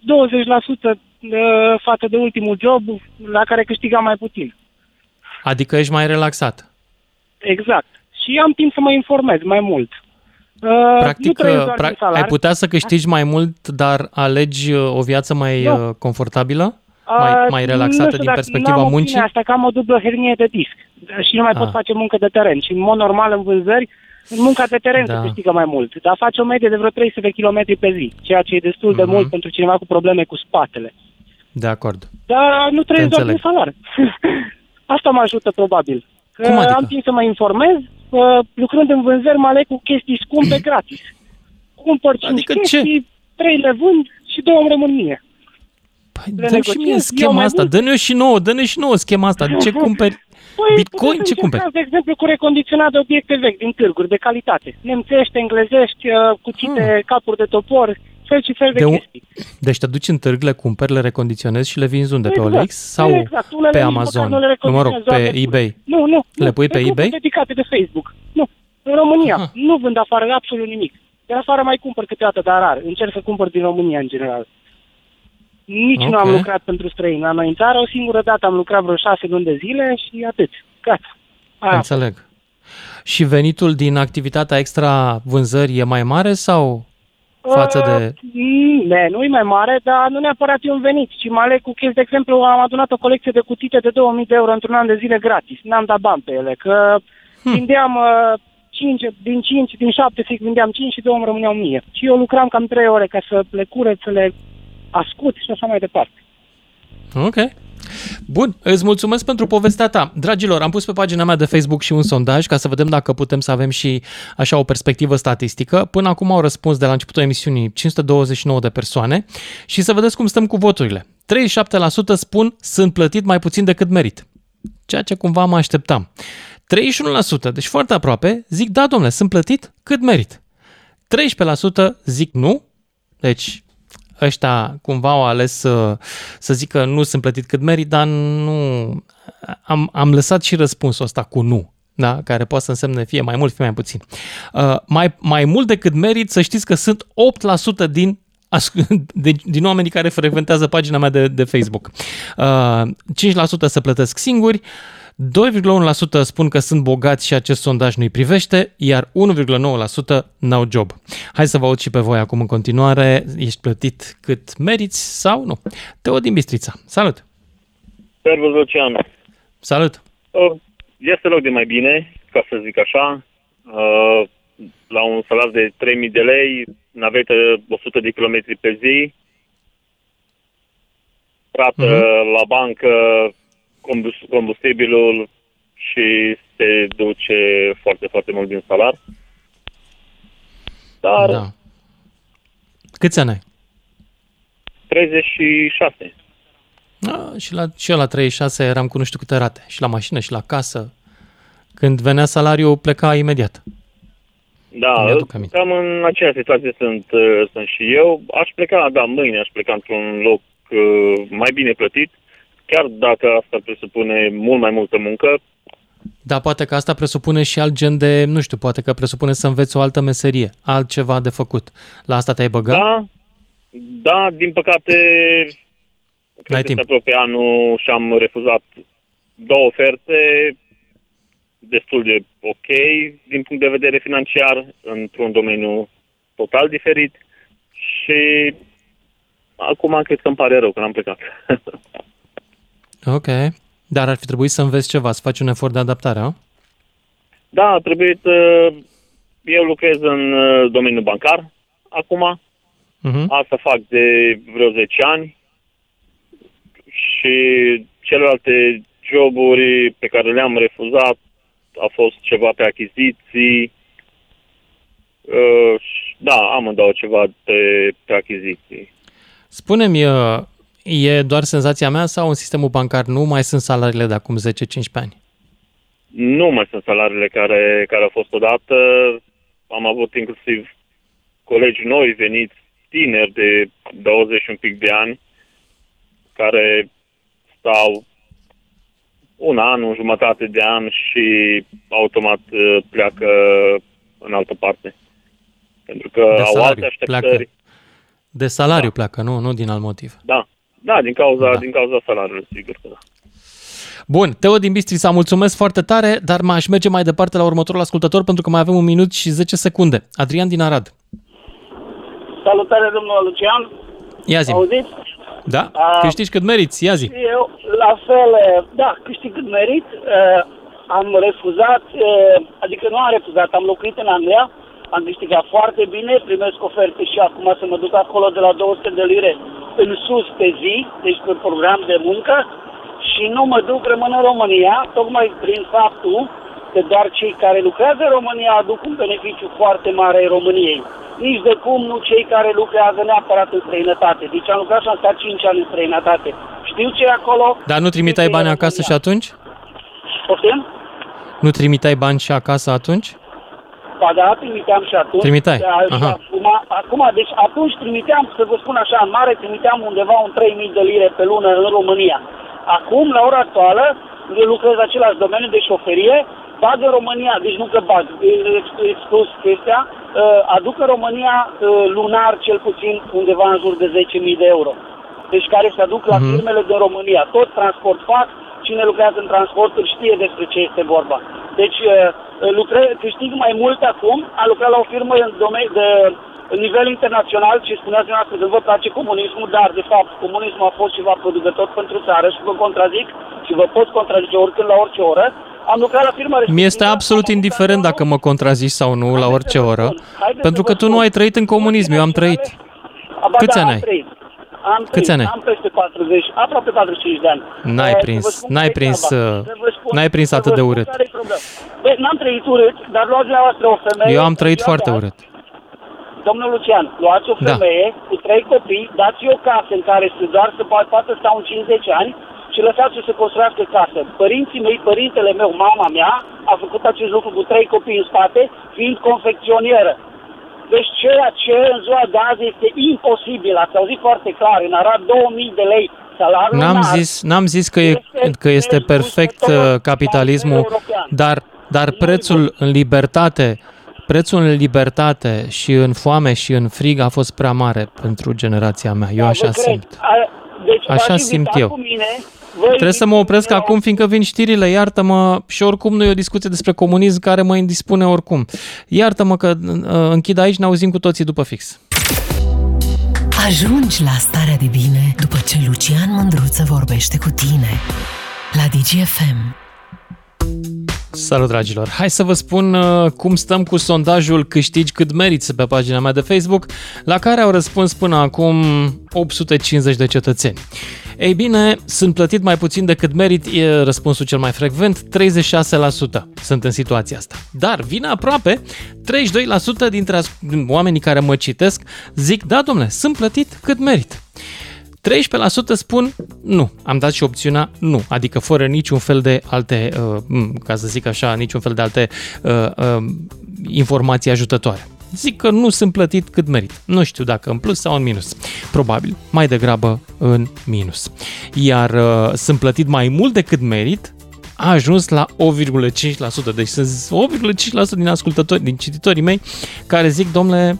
20% de, față de ultimul job la care câștigam mai puțin. Adică ești mai relaxat. Exact. Și am timp să mă informez mai mult. Uh, nu Practic, trăiesc doar pra- din salar. ai putea să câștigi mai mult, dar alegi uh, o viață mai Nu. uh, confortabilă? Mai, Uh, mai nu relaxată știu din dacă perspectiva n-am opțiunea muncii? asta că am o dublă hernie de disc și nu mai Ah. pot face muncă de teren. Și în mod normal în vânzări, în munca de teren Da. se câștigă mai mult. Dar face o medie de vreo 300 de km pe zi, ceea ce e destul de Mhm. mult pentru cineva cu probleme cu spatele. De acord. Dar nu trăiesc doar din înțeleg. salar. asta mă ajută probabil. Că Cum adică? am timp să mă informez, uh, lucrând în vânzări mă aleg cu chestii scumpe gratis. Cumpăr 5 Adică ce? chestii, 3 le vând și 2 îmi rămân mie. Păi Le dă și mie negociez, schema eu mai asta, mult. dă-ne și nouă, dă-ne și nouă schema asta. De ce cumperi? Păi, Bitcoin, puteți ce să cumperi? încercați, De exemplu, cu recondiționat de obiecte vechi din târguri, de calitate. Nemțești, englezești, uh, cuțite, Hmm. capuri de topor, fel și fel de, De un- chestii. Deci te duci în târg, le cumperi, le recondiționezi și le vinzi unde? Pe Exact, OLX sau exact. Unele pe nici măcar Amazon? nu le Nu, mă rog, recondiționez, pe doar eBay? Nu, nu. Le nu. pui pe grupuri eBay? dedicate de Facebook. Nu. În România. Aha. Nu vând afară absolut nimic. De afară mai cumpăr câteodată, dar rar. Încerc să cumpăr din România, în general. Nici nu am Ok. lucrat pentru străini. La noi în țară o singură dată am lucrat vreo șase luni de zile și atât. Gata. Aia. Înțeleg. Și venitul din activitatea extra vânzări e mai mare sau față de... Uh, ne, nu e mai mare, dar nu neapărat e un venit, ci mă aleg cu chestii. De exemplu, am adunat o colecție de cutite de 2000 de euro într-un an de zile gratis. N-am dat bani pe ele, că Hm. vindeam uh, 5, din 5, din 7 zic, vindeam 5 și 2 îmi rămâneau 1000. Și eu lucram cam 3 ore ca să le cureț, să le ascut și așa mai departe. Ok. Bun, îți mulțumesc pentru povestea ta. Dragilor, am pus pe pagina mea de Facebook și un sondaj ca să vedem dacă putem să avem și așa o perspectivă statistică. Până acum au răspuns de la începutul emisiunii 529 de persoane și să vedeți cum stăm cu voturile. 37% spun sunt plătit mai puțin decât merit. Ceea ce cumva mă așteptam. 31%, deci foarte aproape, zic da, domnule, sunt plătit cât merit. 13% zic nu, deci ăștia cumva au ales să, să zică nu sunt plătit cât merit, dar nu... Am, am lăsat și răspunsul ăsta cu nu, da? care poate să însemne fie mai mult, fie mai puțin. Uh, mai, mai mult decât merit, să știți că sunt 8% din as- de, din oamenii care frecventează pagina mea de, de Facebook. Uh, 5% se plătesc singuri, 2,1% spun că sunt bogați și acest sondaj nu-i privește, iar 1,9% n-au job. Hai să vă aud și pe voi acum în continuare. Ești plătit cât meriți sau nu? Teo din Bistrița. Salut! Servus, Lucian. Salut! Uh, Este loc de mai bine, ca să zic așa. Uh, La un salar de 3.000 de lei, navetă 100 de kilometri pe zi, rată Mhm. la bancă combus- combustibilul și se duce foarte, foarte mult din salar. Dar Da. Câți ani ai? 36. A, și, la, și eu la 36 eram cu nu știu câte rate. Și la mașină, și la casă. Când venea salariul, pleca imediat. Da, Mi-aduc aminte. cam în aceeași situație sunt, uh, sunt și eu. Aș pleca, da, mâine aș pleca într-un loc uh, mai bine plătit, chiar dacă asta presupune mult mai multă muncă. Dar poate că asta presupune și alt gen de, nu știu, poate că presupune să înveți o altă meserie, altceva de făcut. La asta te-ai băgat? Da, da, din păcate, N-ai cred că timp. se apropie anul și am refuzat două oferte destul de ok din punct de vedere financiar, într-un domeniu total diferit și acum cred că îmi pare rău că n-am plecat. Ok. Dar ar fi trebuit să înveți ceva, să faci un efort de adaptare, a? Da, a trebuit. uh, Eu lucrez în uh, domeniul bancar acum. Uh-huh. Asta fac de vreo 10 ani. Și celelalte joburi pe care le-am refuzat a fost ceva pe achiziții. Uh, și- Da, amândouă ceva pe, pe achiziții. Spune-mi, uh, e doar senzația mea sau în sistemul bancar nu mai sunt salariile de acum 10-15 ani? Nu mai sunt salariile care, care au fost odată. Am avut inclusiv colegi noi veniți, tineri de 20 și un pic de ani, care stau un an, un jumătate de an și automat uh, pleacă în altă parte. Pentru că De au salariu alte așteptări. pleacă. De salariu pleacă, nu? Nu din alt motiv. Da, da, din cauza, Da. din cauza salariului, sigur că da. Bun, Teo din Bistrița, mulțumesc foarte tare, dar m-aș merge mai departe la următorul ascultător pentru că mai avem un minut și 10 secunde. Adrian din Arad. Salutare, domnul Lucian. Ia zi. Auziți? Da? A- Câștigi cât meriți, ia zi. Eu, la fel, eh, da, câștig cât merit. eh, Am refuzat, eh, adică nu am refuzat, am locuit în Anglia, am câștigat foarte bine, primesc oferte și acum să mă duc acolo de la 200 de lire în sus pe zi, deci pe program de muncă, și nu mă duc, rămân în România, tocmai prin faptul că doar cei care lucrează în România aduc un beneficiu foarte mare României. Nici de cum nu cei care lucrează neapărat în străinătate. Deci am lucrat și am stat 5 ani în străinătate. Știu ce e acolo. Dar nu trimiteai știu ce e bani acasă și România. atunci? Poftim? Nu trimiteai bani și acasă atunci? Ba da, trimiteam și atunci. Trimiteai, Da, și aha. Acum, acum, deci atunci trimiteam, să vă spun așa, în mare trimiteam undeva un 3.000 de lire pe lună în România. Acum, la ora actuală, eu lucrez același domeniu de șoferie, bag în România, deci nu că bag, e ex- exclus chestia, uh, aduc în România uh, lunar cel puțin undeva în jur de 10.000 de euro. Deci care se aduc la Mhm. firmele din România. Tot transport fac, cine lucrează în transporturi știe despre ce este vorba. Deci uh, lucre, câștig mai mult acum, am lucrat la o firmă în domeniu de în nivel internațional și spuneați dumneavoastră că vă place comunismul, dar de fapt comunismul a fost ceva producător pentru țară și vă contrazic și vă pot contrazice oricând la orice oră. Am lucrat la firma respectivă. Mi este absolut indiferent dacă mă contrazici sau nu la orice oră, pentru că tu nu ai trăit în comunism, eu am trăit. Aba, Câți da, ani am ai? Trăit. Am Câți trăit, ani ai? Am peste 40, aproape 45 de ani. N-ai Eh, să prins, vă spun n-ai care e prins, treaba. uh, Să vă spun- n-ai prins să vă atât de spun urât. care e problema. Băi, n-am trăit urât, dar luați la voastră o femeie... Eu am trăit ziua foarte de azi, urât. Domnul Lucian, luați o Da. femeie cu trei copii, dați-i o casă în care să doar să po- poată sta un 50 ani și lăsați-o să construiască casă. Părinții mei, părintele meu, mama mea, a făcut acest lucru cu trei copii în spate, fiind confecționieră. Deci ceea ce în ziua de azi este imposibil, ați auzit foarte clar, în Arad 2000 de lei salariul N-am lunar, zis, n-am zis că, e, că este perfect uh, capitalismul, dar, dar prețul în libertate, prețul în libertate și în foame și în frig a fost prea mare pentru generația mea. Eu Da, așa vă cred. simt. A- Deci Așa v-aș simt invita eu. Cu mine, vă Trebuie să mă invit opresc cu mine acum, fiindcă vin știrile, iartă-mă, și oricum nu e o discuție despre comunism care mă indispune oricum. Iartă-mă că uh, închid aici, ne auzim cu toții după fix. Ajungi la starea de bine după ce Lucian Mândruță vorbește cu tine la DGFM. Salut, dragilor! Hai să vă spun uh, cum stăm cu sondajul Câștigi cât meriți pe pagina mea de Facebook, la care au răspuns până acum 850 de cetățeni. Ei bine, sunt plătit mai puțin decât merit, e răspunsul cel mai frecvent, 36% sunt în situația asta. Dar vine aproape, 32% dintre as- oamenii care mă citesc zic, da, domnule, sunt plătit cât merit. 13% spun nu. Am dat și opțiunea nu, adică fără niciun fel de alte, uh, m, ca să zic așa, niciun fel de alte uh, uh, informații ajutătoare. Zic că nu sunt plătit cât merit. Nu știu dacă în plus sau în minus. Probabil, mai degrabă în minus. Iar uh, sunt plătit mai mult decât merit, a ajuns la 8,5%. Deci sunt 8,5% din ascultători, din cititorii mei care zic, domnule,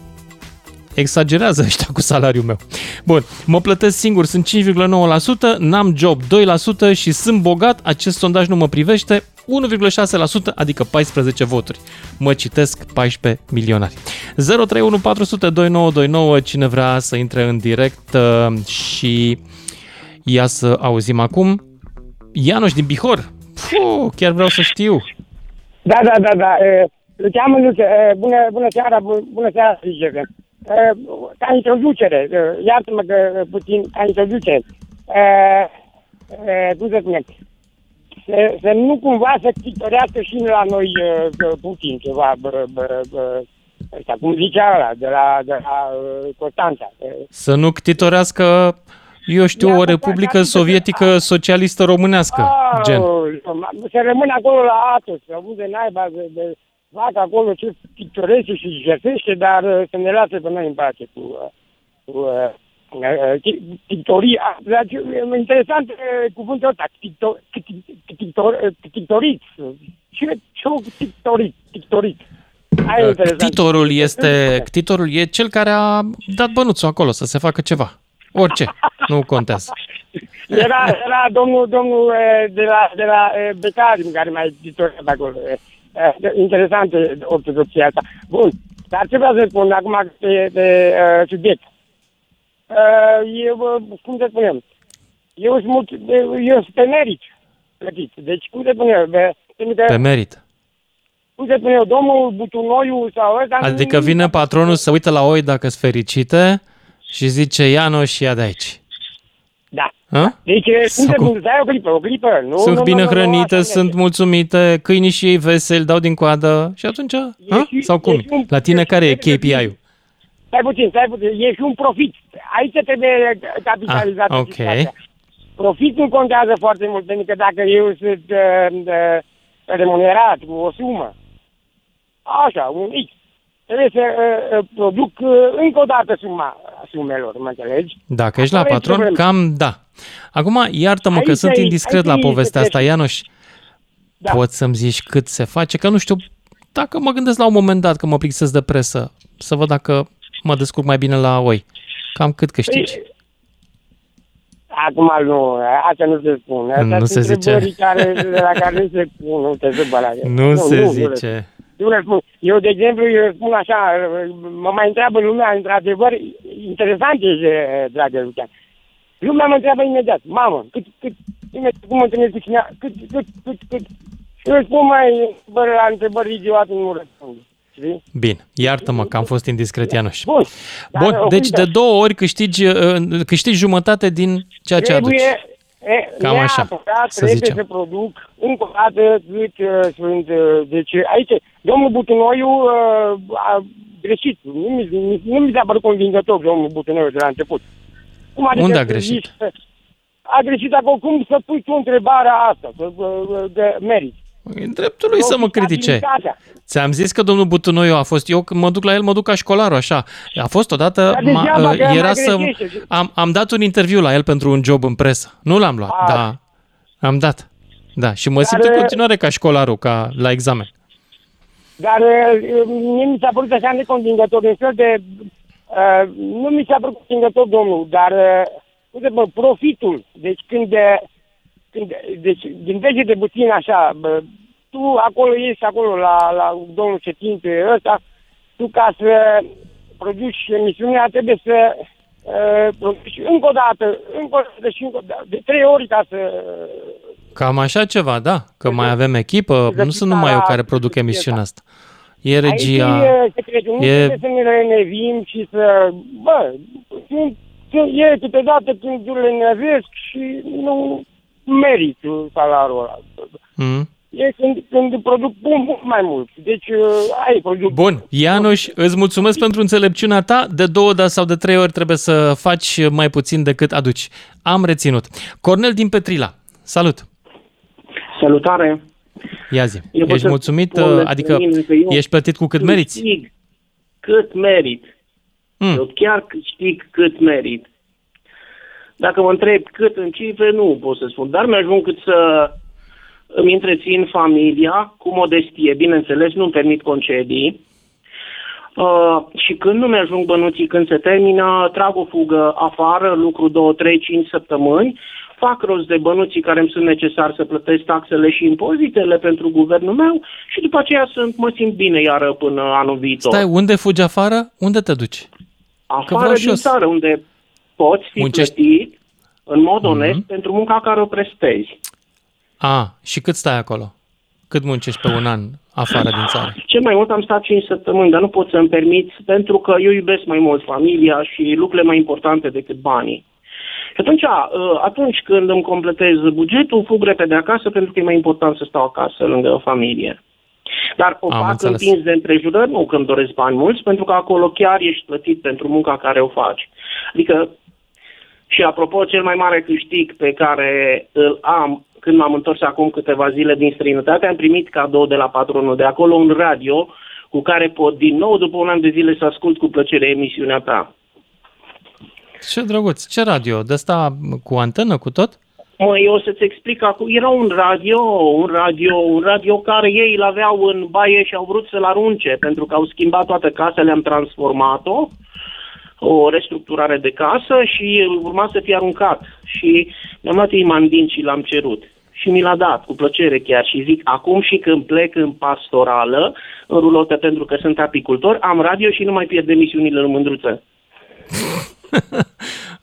exagerează ăștia cu salariul meu. Bun, mă plătesc singur, sunt 5,9%, n-am job 2% și sunt bogat, acest sondaj nu mă privește, 1,6%, adică 14 voturi. Mă citesc 14 milionari. 031 400 2929, cine vrea să intre în direct uh, și ia să auzim acum. Ianoș din Bihor. Puh, chiar vreau să știu. Da, da, da, da. E, Lucian Mândruță, e, bună, bună seara, bu- bună seara, Ligeve. Ca introducere, e, iartă-mă că e, puțin, ca introducere, e, e, cum să spunem, să, să nu cumva să chitorească și la noi e, că Putin ceva, bă, bă, bă, ăsta, cum zicea ăla, de la, de la e, Constanța. E, Să nu ctitorească, eu știu, o republică sovietică socialistă românească, gen. Aoleu, Să rămână acolo la Atos, să unde naiba de, de fac acolo ce pictorește și jertește, dar uh, să ne lasă pe noi în pace cu, uh, cu uh, uh, chi- pictoria. Dar ce- e interesant uh, cuvântul ăsta, picto- picto- pictor- uh, pictorit. Ce ce o pictorit? Pictorit. Aia e interesant. Ctitorul este, ctitorul e cel care a dat bănuțul acolo să se facă ceva. Orice, nu contează. Era, era domnul, domnul eh, de la, de la eh, Becari care mai editorat acolo. eh. Eh, Interesant eh, ortodoxia asta. Bun, dar ce vreau să spun acum de, de uh, subiect? Uh, eu, uh, cum să spunem, eu sunt, mult, eu sunt pe merit plătit. Deci, cum să spun eu, pe, pentru că, Pe merit. cum să spun eu, domnul Butunoiu sau ăsta... Adică vine patronul să uită la oi dacă sunt fericite și zice Ianoș, ia de aici. Da. Ha? Deci, cum Sau să cum? spun, stai o clipă, o clipă. Nu, Sunt nu, bine nu, nu, nu, hrănite, așa sunt merge. mulțumite, câinii și ei veseli, dau din coadă și atunci, ha? sau cum? un- La tine care e KPI-ul? Stai puțin, stai puțin, e și un profit. Aici trebuie capitalizat. Ah, ok. situația. Profitul contează foarte mult, pentru că dacă eu sunt uh, uh, remunerat cu o sumă, așa, un X. Trebuie să uh, uh, produc uh, încă o dată suma sumelor, mă înțelegi? Dacă ești la Care e patron, problema? cam da. Acum, iartă-mă că Aici sunt e- indiscret aici la e povestea asta, secretul. Ianuș. Da. Poți să-mi zici cât se face? Că nu știu, dacă mă gândesc la un moment dat că mă plictisesc de presă, să văd dacă mă descurc mai bine la oi. Cam cât câștigi? Păi, Acum nu, asta nu se spune. Astea Nu sunt se zice. întrebări Care, de la care nu se spun, nu te zic la Nu se le zice. spun. Nu le spun. Eu, de exemplu, eu spun așa, mă mai întreabă lumea, într-adevăr, interesant e, dragă Lucian. Lumea mă întreabă imediat, mamă, cât, cât, imediat, cum mă întâlnesc cu cineva, cât, cât, cât, cât. Și eu spun mai, bă, la întrebări idiote nu răspund. Știi? Bine, iartă-mă că am fost indiscret, Ianuș. Bun. Dar, Bun, uh, deci uite, de două ori câștigi, uh, câștigi jumătate din ceea ce aduci. E, Cam așa, neapărat să trebuie zicem. să produc încă o dată cât uh, sunt. Uh, deci aici, domnul Butunoiu uh, a greșit. Nu mi, nu, nu mi s-a părut convingător domnul Butunoiu de la început. Cum adică Unde a să greșit? zici că- A greșit acolo. Cum să pui tu întrebarea asta? Că, uh, de merit. E dreptul lui să mă critique. Ți-am zis că domnul Butunoiu a fost, eu când mă duc la el, mă duc ca școlarul, așa. A fost odată, Dar ma, degeaba că era mai să... greșește. Am, am dat un interviu la el pentru un job în presă. Nu l-am luat, Ah. da. Am dat. Da, și mă Dar, simt în uh, continuare ca școlarul, ca la examen. Dar uh, mie mi s-a părut așa neconvingător, un fel de... Uh, nu mi s-a părut convingător, domnul, dar, uh, uite, bă, profitul, deci când, uh, când deci gândește-te puțin așa, bă, tu acolo ești acolo la, la domnul Cetin pe ăsta, tu ca să produci emisiunea trebuie să uh, produci încă o dată, încă o dată și încă o dată, de trei ori ca să... Cam așa ceva, da. Că mai avem echipă, nu sunt numai eu care produc emisiunea asta. E regia, Aici e secretul, nu e- trebuie să ne renevim și să... Bă, sunt, sunt, e câteodată când le nervesc și nu merit salariul ăla. Mm. E când, când produc mult mai mult. Deci, uh, ai produc... Bun, Ianuș, îți mulțumesc pentru înțelepciunea ta. De două da, sau de trei ori trebuie să faci mai puțin decât aduci. Am reținut. Cornel din Petrila, salut! Salutare! Ia zi, Eu pot ești să mulțumit? spun despre Adică mine că eu ești plătit cu cât meriți? Câștig cât merit. Mm. Eu chiar câștig cât merit. Dacă mă întreb cât în cifre, nu pot să spun. Dar mi-ajung cât să îmi întrețin familia cu modestie. Bineînțeles, nu-mi permit concedii. Uh, și când nu mi-ajung bănuții, când se termină, trag o fugă afară, lucru 2, 3, 5 săptămâni, fac rost de bănuții care îmi sunt necesari să plătesc taxele și impozitele pentru guvernul meu și după aceea sunt, mă simt bine iară până anul viitor. Stai, unde fugi afară? Unde te duci? afară vreau și din eu să- țară, unde poți fi Muncești- plătit în mod onest Mhm. pentru munca care o prestezi. A, și cât stai acolo? Cât muncești pe un an afară din țară? Cel mai mult am stat 5 săptămâni, dar nu pot să-mi permit pentru că eu iubesc mai mult familia și lucrurile mai importante decât banii. Și atunci, uh, atunci când îmi completez bugetul, fug repede acasă pentru că e mai important să stau acasă lângă familie. Dar o Am fac înțeles. împins de împrejurări, nu când doresc bani mulți, pentru că acolo chiar ești plătit pentru munca care o faci. Adică, și apropo, cel mai mare câștig pe care îl am când m-am întors acum câteva zile din străinătate, am primit cadou de la patronul de acolo un radio cu care pot din nou, după un an de zile, să ascult cu plăcere emisiunea ta. Ce drăguț, ce radio? De asta cu antenă, cu tot? Mă, eu o să-ți explic acum. Era un radio, un radio, un radio care ei îl aveau în baie și au vrut să-l arunce, pentru că au schimbat toată casa, le-am transformat-o, o restructurare de casă și urma să fie aruncat. Și mi-am luat imandin și l-am cerut. Și mi l-a dat, cu plăcere chiar. Și zic, acum și când plec în pastorală, în rulotă pentru că sunt apicultor, am radio și nu mai pierd emisiunile în mândruță.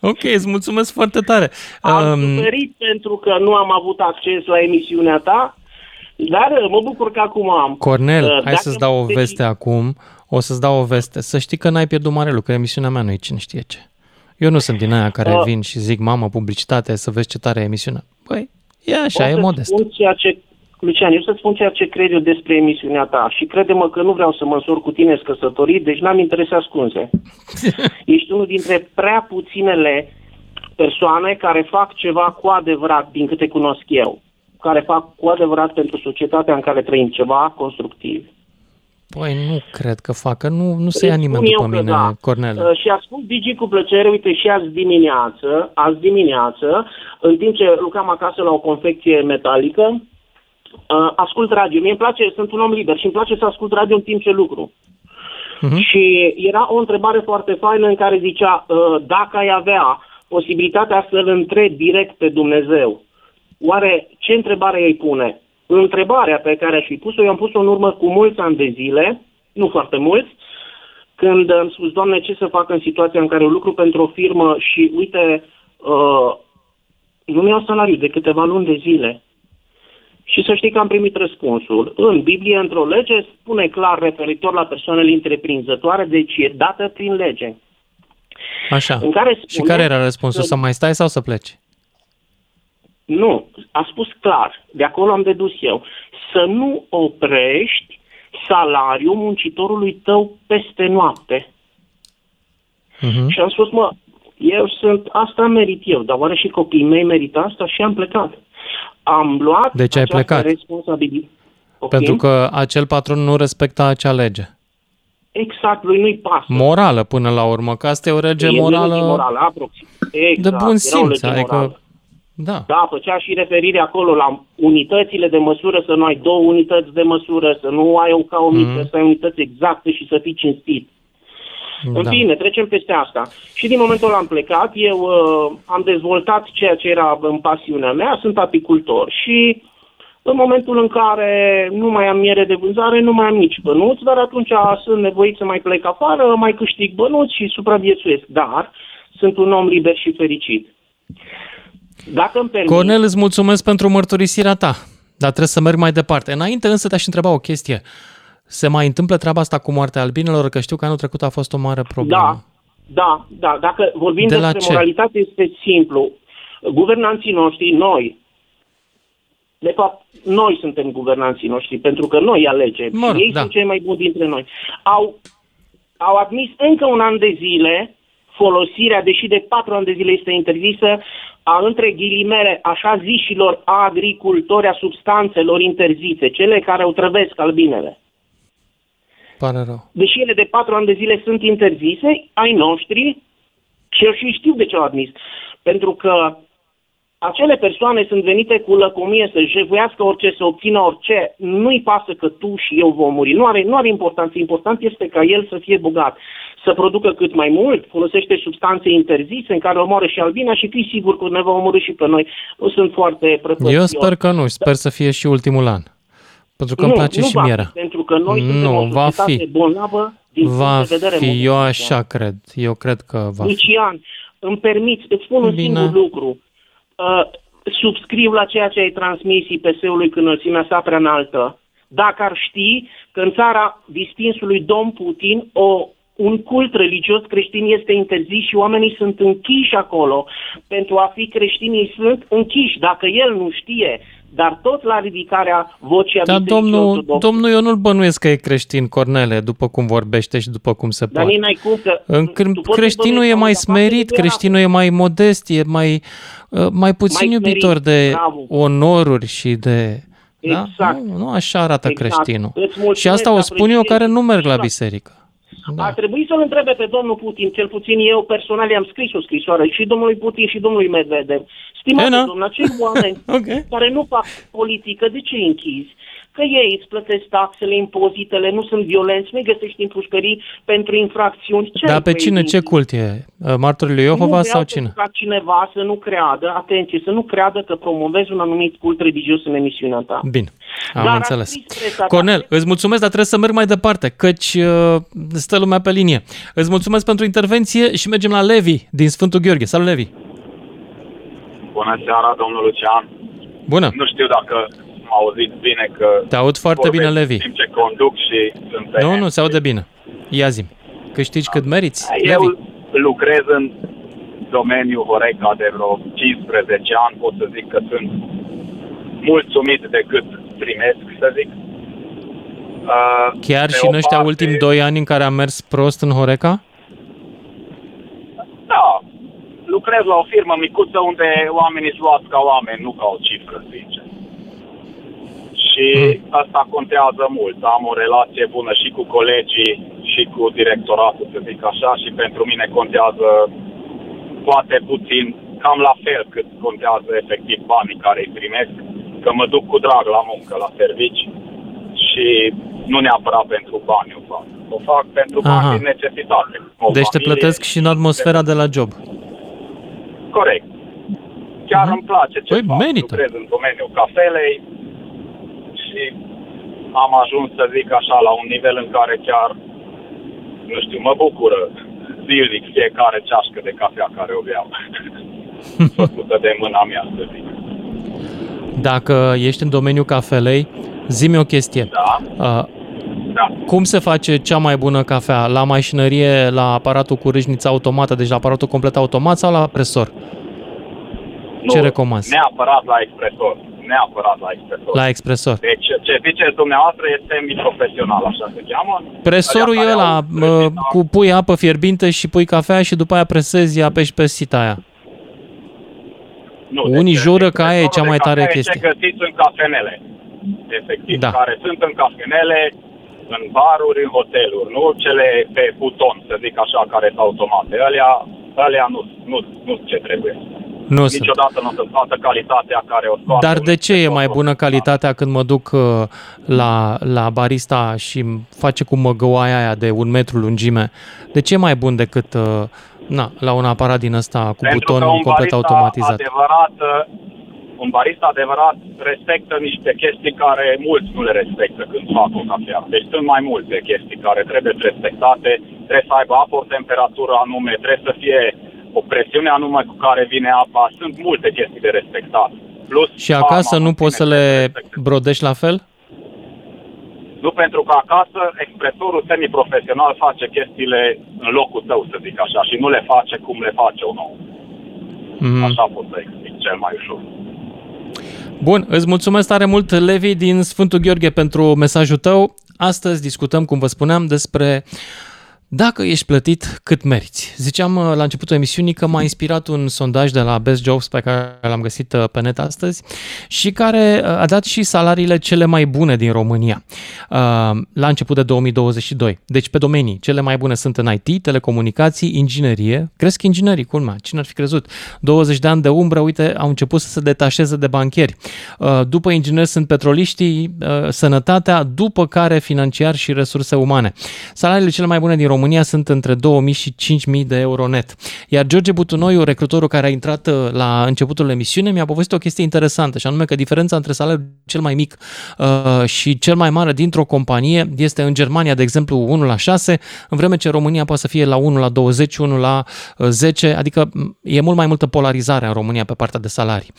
Ok, îți mulțumesc foarte tare. Am Um, suferit pentru că nu am avut acces la emisiunea ta, dar uh, mă bucur că acum am. Cornel, Uh, hai dacă să-ți dau o deci- veste acum. O să-ți dau o veste. Să știi că n-ai pierdut mare lucru. Emisiunea mea nu e cine știe ce. Eu nu sunt din aia care Uh. vin și zic, mamă, publicitate, să vezi ce tare e emisiunea. Păi, e așa, O e să-ți modest. Spun ceea ce, Lucian, eu să spun ceea ce cred eu despre emisiunea ta și crede-mă că nu vreau să mă însor cu tine căsătorit, deci n-am interese ascunse. Ești unul dintre prea puținele persoane care fac ceva cu adevărat, din câte cunosc eu, care fac cu adevărat pentru societatea în care trăim ceva constructiv. Păi nu cred că facă, nu, nu se ia Spun nimeni eu după că mine, da. Cornel. Uh, și a spus Digi cu plăcere, uite, și azi dimineață, azi dimineață, în timp ce lucram acasă la o confecție metalică, uh, ascult radio. Mie îmi place, sunt un om liber și îmi place să ascult radio în timp ce lucru. Mhm. Și era o întrebare foarte faină în care zicea, uh, dacă ai avea posibilitatea să-L întrebi direct pe Dumnezeu, oare ce întrebare îi pune? Întrebarea pe care aș fi pus-o, eu am pus-o în urmă cu mulți ani de zile, nu foarte mulți, când am spus, Doamne, ce să fac în situația în care eu lucru pentru o firmă și, uite, uh, nu mi-au salariu de câteva luni de zile. Și să știi că am primit răspunsul. În Biblie, într-o lege, spune clar referitor la persoanele întreprinzătoare, deci e dată prin lege. Așa. În care Și spune care era răspunsul? că- Să mai stai sau să pleci? Nu, a spus clar, de acolo am dedus eu, să nu oprești salariul muncitorului tău peste noapte. Mhm. Și am spus, mă, eu sunt, asta merit eu, dar oare și copiii mei merită asta? Și am plecat. Am luat Deci ai această plecat. responsabilitate. Ok? Pentru că acel patron nu respecta acea lege. Exact, lui nu-i pasă. Morală până la urmă, că asta e o lege E morală, lege morală, aproxim. Exact, de bun era o simț. lege Adică, morală. Da. Da, făcea și referire acolo la unitățile de măsură, să nu ai două unități de măsură, să nu ai o ca o mică, Mhm. să ai unități exacte și să fii cinstit. În da. fine, trecem peste asta. Și din momentul ăla am plecat, eu uh, am dezvoltat ceea ce era în pasiunea mea, sunt apicultor și în momentul în care nu mai am miere de vânzare, nu mai am nici bănuți, dar atunci sunt nevoit să mai plec afară, mai câștig bănuți și supraviețuiesc. Dar sunt un om liber și fericit. Dacă îmi permit, Cornel, îți mulțumesc pentru mărturisirea ta, dar trebuie să merg mai departe. Înainte însă te-aș întreba o chestie. Se mai întâmplă treaba asta cu moartea albinelor? Că știu că anul trecut a fost o mare problemă. Da, da, da. Dacă vorbim De la despre ce? moralitate, este simplu. Guvernanții noștri, noi, de fapt, noi suntem guvernanții noștri, pentru că noi alegem Mă rog, și ei da. sunt cei mai buni dintre noi. Au, au admis încă un an de zile folosirea, deși de patru ani de zile este interzisă, a între ghilimele așa zișilor agricultori a substanțelor interzise, cele care otrăvesc albinele Pare rău. deși ele de patru ani de zile sunt interzise, ai noștri, și eu și știu de ce au admis. Pentru că acele persoane sunt venite cu lăcomie să jefuiască orice, să obțină orice. Nu-i pasă că tu și eu vom muri. Nu are, nu are importanță. Important este ca el să fie bogat, să producă cât mai mult, folosește substanțe interzise în care omoară și albina și fii sigur că ne va omorâ și pe noi. Nu sunt foarte prăpățios. Eu sper că nu, sper să fie și ultimul an. Pentru că îmi nu, place nu și va mierea. Fi, pentru că noi suntem Nu, o va societate fi. bolnavă din Va punct de vedere fi, moral. eu așa cred. Eu cred că va fi. Lucian, îmi permiți, îți spun un Bine. singur lucru. Uh, subscriu la ceea ce ai transmis IPS-ului când înălțimea sa prea înaltă. Dacă ar ști că în țara distinsului domn Putin o, un cult religios creștin este interzis și oamenii sunt închiși acolo. Pentru a fi creștinii sunt închiși. Dacă el nu știe, dar tot la ridicarea vocii a Dar Bisericii domnul, Ortodoxe. domnul, eu nu-l bănuiesc că e creștin, Cornele, după cum vorbește și după cum se Dar poate. nici n-ai cum că... În, tu poți să creștinul bănuiești e mai la un parte smerit, de verat. creștinul e mai modest, e mai, uh, mai puțin Mai iubitor smerit, de bravo. onoruri și de... Exact. Da? Nu, nu așa arată Exact. creștinul. Îți mulțumesc, Și asta o spun eu apreciez. care nu merg la Exact. biserică. Da. Ar trebui să-l întrebe pe domnul Putin, cel puțin eu personal i-am scris o scrisoare și domnului Putin și domnului Medvedev. Stimate Ena. domnul, acei oameni Ok. care nu fac politică, de ce îi închizi? Că ei îți plătesc taxele, impozitele, nu sunt violenți, nu-i găsești în pușcării pentru infracțiuni. Ce Dar ai pe cu ei cine, din ce cult e? Uh, Martorii lui nu Jehova vreau sau să cine? fac cineva să nu creadă, atenție, să nu creadă că promovezi un anumit cult religios în emisiunea ta. Bine, am Dar înțeles. ar fi stresatat. Cornel, îți mulțumesc, dar trebuie să merg mai departe, căci uh, stă lumea pe linie. Îți mulțumesc pentru intervenție și mergem la Levi din Sfântul Gheorghe. Salut, Levi! Bună seara, domnul Lucian. Bună! Nu știu dacă m-a auzit bine că... Te aud foarte vorbesc bine, Levi. în timp ce conduc și sunt pe Nu, nu, se aude bine. Ia zi Câștigi cât meriți? Eu Levi? lucrez în domeniul Horeca de vreo 15 ani. Pot să zic că sunt mulțumit de cât primesc, să zic. Uh, Chiar pe și o în ăștia parte- ultimi doi ani în care am mers prost în Horeca? Da, lucrez la o firmă micuță unde oamenii sunt luați ca oameni, nu ca o cifră, sincer. Și asta contează mult. Am o relație bună și cu colegii și cu directoratul, să zic așa, și pentru mine contează poate puțin, cam la fel cât contează efectiv banii care îi primesc, că mă duc cu drag la muncă, la servici și nu neapărat pentru bani o fac. O fac pentru Aha. bani din necesitate. O Deci te familie, plătesc și în atmosfera de la job. Corect. Chiar îmi place ce Păi, fac. merită. Lucrez în domeniul cafelei și am ajuns să zic așa la un nivel în care chiar, nu știu, mă bucură zilnic fiecare ceașcă de cafea care o beau. Făcută de mâna mea, să zic. Dacă ești în domeniul cafelei, zi-mi o chestie. Da. Uh, Da. Cum se face cea mai bună cafea? La mașinărie, la aparatul cu râșniță automată, deci la aparatul complet automat sau la presor? Ce recomanzi? Neapărat la expresor. Neapărat la expresor. La expresor. Deci, ce ziceți dumneavoastră este semi-profesional, așa se cheamă. Presorul Alea e care ăla, au mă, cu pui apă fierbinte și pui cafea și după aia presezi, apeși pe sita aia. Nu, Unii deci, jură că aia e cea expresorul mai de tare cafea e chestie. Ce găsiți în cafenele, efectiv, Da. care sunt în cafenele, în baruri, în hoteluri, nu cele pe buton, să zic așa, care sunt automate. Alea, alea nu, nu, nu ce trebuie. Nu sunt. Niciodată nu sunt toată calitatea care o scoate. Dar un de ce e mai expresor. bună calitatea când mă duc uh, la, la barista și îmi face cu măgăoaia aia de un metru lungime? De ce e mai bun decât uh, na, la un aparat din ăsta cu Pentru buton că un complet barista automatizat? Adevărat, un barista adevărat respectă niște chestii care mulți nu le respectă când fac o cafea. Deci sunt mai multe chestii care trebuie respectate, trebuie să aibă apă o temperatură anume, trebuie să fie o presiune anume cu care vine apa. Sunt multe chestii de respectat. Plus, Și acasă farma nu poți să le brodești la fel? Nu pentru că acasă expresorul semiprofesional face chestiile în locul tău, să zic așa, și nu le face cum le face un om. Mhm. Așa pot să explic cel mai ușor. Bun, îți mulțumesc tare mult, Levi, din Sfântul Gheorghe, pentru mesajul tău. Astăzi discutăm, cum vă spuneam, despre dacă ești plătit cât meriți. Ziceam uh, la începutul emisiunii că m-a inspirat un sondaj de la Best Jobs pe care l-am găsit uh, pe net astăzi și care uh, a dat și salariile cele mai bune din România uh, la început de 2022. Deci pe domenii cele mai bune sunt în IT, telecomunicații, inginerie. Cresc inginerii, culmea, cine ar fi crezut? 20 de ani de umbră, uite, au început să se detașeze de bancheri. Uh, După ingineri sunt petroliștii, uh, sănătatea, după care financiar și resurse umane. Salariile cele mai bune din România sunt între 2000 și 5000 de euro net. Iar George Butunoiu, recrutorul care a intrat uh, la începutul emisiunii, mi-a povestit o chestie interesantă, și anume că diferența între salariul cel mai mic uh, și cel mai mare dintr-o companie este în Germania, de exemplu, 1 la 6, în vreme ce România poate să fie la 1 la 20, 1 la uh, 10, adică m, e mult mai multă polarizare în România pe partea de salarii.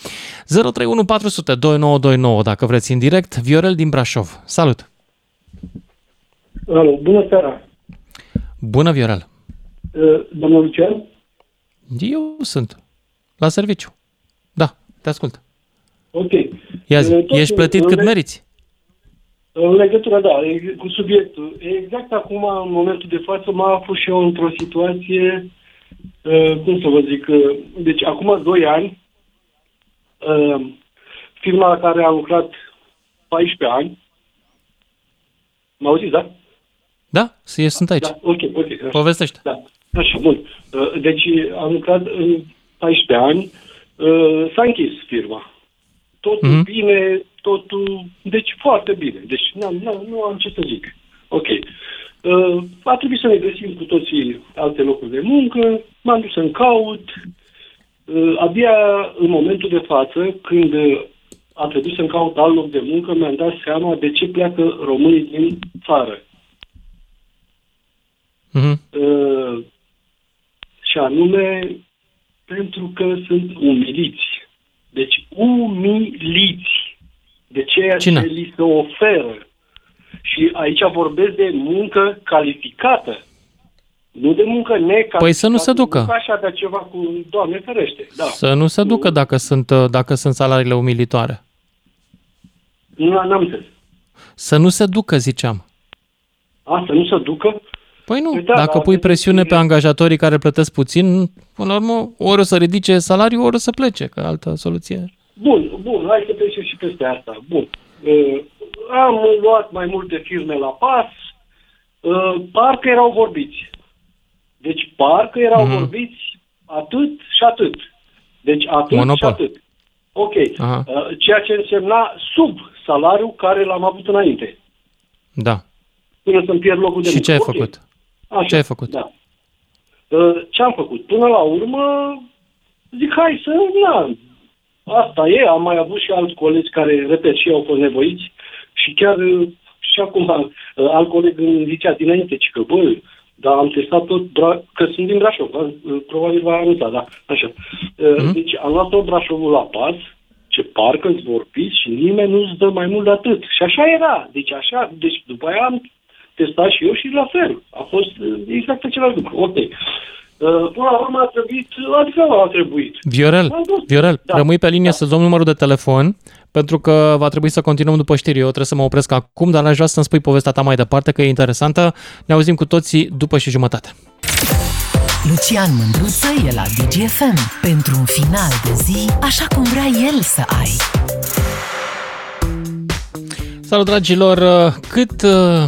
031 400 2929, dacă vreți în direct, Viorel din Brașov. Salut! Alo, bună seara. Bună, Viorel! Uh, Domnul Lucian? Eu sunt. La serviciu. Da, te ascult. Ok. Ia zi, Uh, tot ești plătit în cât leg- meriți? În legătură, da, e- cu subiectul. Exact acum, în momentul de față, mă aflu și eu într-o situație, uh, cum să vă zic, uh, deci acum 2 ani, uh, firma la care am lucrat 14 ani, mă auziți, da? Da, eu sunt aici. Da, ok, ok. Povestește. Da, așa, bun. Uh, Deci am lucrat în 14 ani, uh, s-a închis firma. Totul Mhm. bine, totul... Deci foarte bine. Deci n-am, n-am, nu am ce să zic. Ok. Uh, a trebuit să ne găsim cu toții alte locuri de muncă, m-am dus să-mi caut. Uh, abia în momentul de față, când uh, a trebuit să-mi caut alt loc de muncă, mi-am dat seama de ce pleacă românii din țară. Mhm. Uh, și anume pentru că sunt umiliți. Deci umiliți de ceea Cine? ce li se oferă. Și aici vorbesc de muncă calificată. Nu de muncă necalificată. Păi să nu se ducă. Nu ca așa de ceva cu Doamne ferește. Da. Să nu se ducă dacă sunt, dacă sunt salariile umilitoare. Nu n-am înțeles. Să nu se ducă, ziceam. A, să nu se ducă? Păi nu, Păi da, dacă dar pui de- presiune pe angajatorii care plătesc puțin, până la urmă, ori o să ridice salariul, ori o să plece, că altă soluție. Bun, bun, hai să trecem și peste asta. Bun. Uh, am luat mai multe firme la pas, uh, parcă erau vorbiți. Deci parcă erau Mhm. vorbiți atât și atât. Deci atât Monopol. și atât. Ok. Aha. Uh, ceea ce însemna sub salariul care l-am avut înainte. Da. Până să-mi pierd locul de Și muncă. ce ai Ok. făcut? Așa, Ce ai făcut? Da. Uh, Ce am făcut? Până la urmă, zic, hai să, na, asta e, am mai avut și alți colegi care, repet, și ei au fost nevoiți și chiar uh, și acum uh, alt coleg îmi zicea dinainte, ci că, bă, dar am testat tot, Bra- că sunt din Brașov, uh, probabil v-a anunțat, da, așa. Uh, Deci am luat tot Brașovul la pas, ce parcă îți vorbiți și nimeni nu-ți dă mai mult de atât. Și așa era. Deci așa, deci după aia am testat și eu și la fel. A fost uh, exact același lucru. Ok. Uh, Până la urmă a trebuit, adică a trebuit. Viorel, Am dus. Viorel, Da. rămâi pe linie să-ți luăm numărul de telefon, pentru că va trebui să continuăm după știri. Eu trebuie să mă opresc acum, dar aș vrea să-mi spui povestea ta mai departe, că e interesantă. Ne auzim cu toții după și jumătate. Lucian Mândruță e la DGFM pentru un final de zi așa cum vrea el să ai. Salut, dragilor! Cât, uh,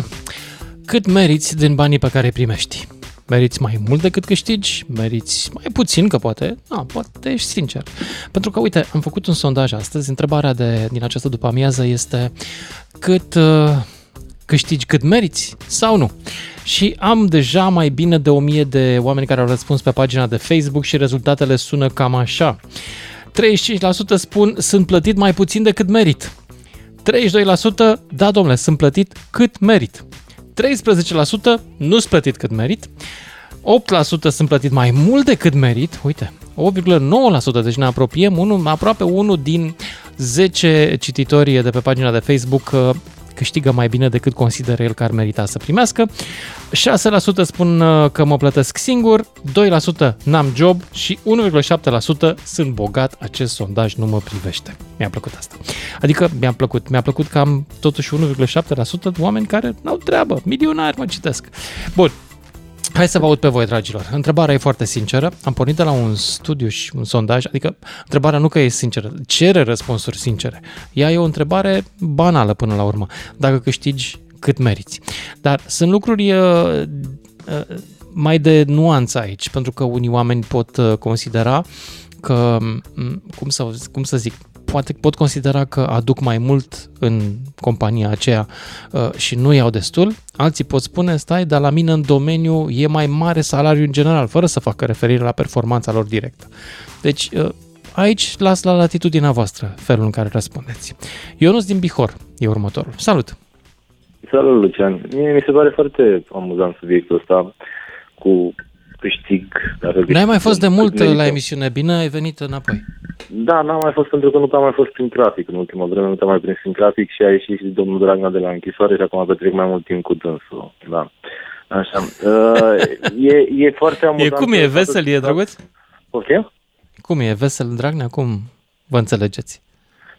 cât meriți din banii pe care îi primești? Meriți mai mult decât câștigi? Meriți mai puțin, că poate? Nu, poate ești sincer. Pentru că, uite, am făcut un sondaj astăzi. Întrebarea de, din această după amiază este cât uh, câștigi, cât meriți sau nu? Și am deja mai bine de 1000 de oameni care au răspuns pe pagina de Facebook și rezultatele sună cam așa. 35% spun sunt plătit mai puțin decât merit. 32% da, domnule, sunt plătit cât merit. 13% nu sunt plătit cât merit. 8% sunt plătit mai mult decât merit. Uite, 8,9%, deci ne apropiem unul, aproape unul din 10 cititori de pe pagina de Facebook uh, câștigă mai bine decât consideră el că ar merita să primească. 6% spun uh, că mă plătesc singur, 2% n-am job și 1,7% sunt bogat. Acest sondaj nu mă privește. Mi-a plăcut asta. Adică mi-a plăcut. Mi-a plăcut că am totuși 1,7% oameni care n-au treabă. Milionari mă citesc. Bun, Hai să vă aud pe voi, dragilor. Întrebarea e foarte sinceră. Am pornit de la un studiu și un sondaj, adică întrebarea nu că e sinceră, cere răspunsuri sincere. Ea e o întrebare banală până la urmă. Dacă câștigi, cât meriți. Dar sunt lucruri uh, uh, mai de nuanță aici, pentru că unii oameni pot uh, considera că, m, cum să, cum să zic, poate pot considera că aduc mai mult în compania aceea uh, și nu iau destul. Alții pot spune, stai, dar la mine în domeniu e mai mare salariu în general, fără să facă referire la performanța lor directă. Deci, uh, aici las la latitudinea voastră felul în care răspundeți. Ionuț din Bihor e următorul. Salut! Salut, Lucian. Mie mi se pare foarte amuzant subiectul ăsta cu câștig. Dacă N-ai mai fost de mult merită. la emisiune, bine ai venit înapoi. Da, n-am mai fost pentru că nu am mai fost prin trafic în ultima vreme, nu te-am mai prins prin trafic și a ieșit și domnul Dragnea de la închisoare și acum petrec mai mult timp cu dânsul. Da. Așa. Uh, e, e foarte E amuzant. cum e, vesel, e drăguț? Ok? Cum e, vesel, Dragnea, cum vă înțelegeți?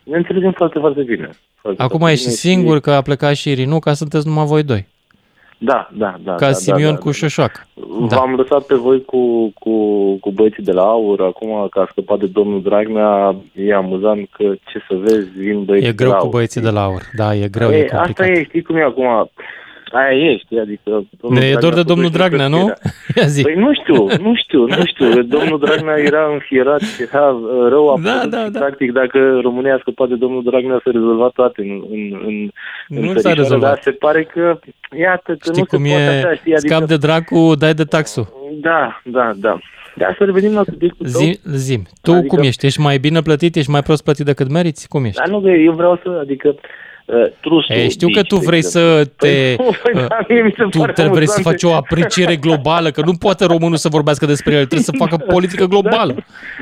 Ne înțelegem foarte, foarte bine. Foarte, Acum foarte ești bine singur, că a plecat și Irinu, ca sunteți numai voi doi. Da, da, da. Ca da, Simion da, da, cu Șoșoac. Da. V-am lăsat pe voi cu, cu, cu băieții de la Aur, acum că a scăpat de domnul Dragnea, e amuzant că, ce să vezi, vin băieții E greu de la cu Aur. băieții de la aur. Da, e greu, e, e, complicat. asta e, știi cum e acum, aia e, știi, adică... domnul Ne e dor Dragnea de domnul totuși Dragnea, nu? respectă. Ia zi. Păi nu știu, nu știu, nu știu. Domnul Dragnea era înfierat, era uh, rău absolut da, da, da. practic dacă România a scăpat de domnul Dragnea să rezolva toate în, în, în, Nu în s-a țărișoară, rezolvat. Dar se pare că, iată, că Știi nu cum se poate e, așa, știi, adică... scap de dracu, dai de taxul. Da, da, da. Dar să revenim la subiectul tău. Zi, zim, tu Adică- cum ești? Ești mai bine plătit? Ești mai prost plătit decât meriți? Cum ești? Dar nu, că eu vreau să, adică, uh, trusul... E, știu că bici, tu de vrei exemplu. să te... Păi, uh, da, mie mi se tu pare trebuie să amuzant. faci o apreciere globală, că nu poate românul să vorbească despre el, trebuie să facă politică globală.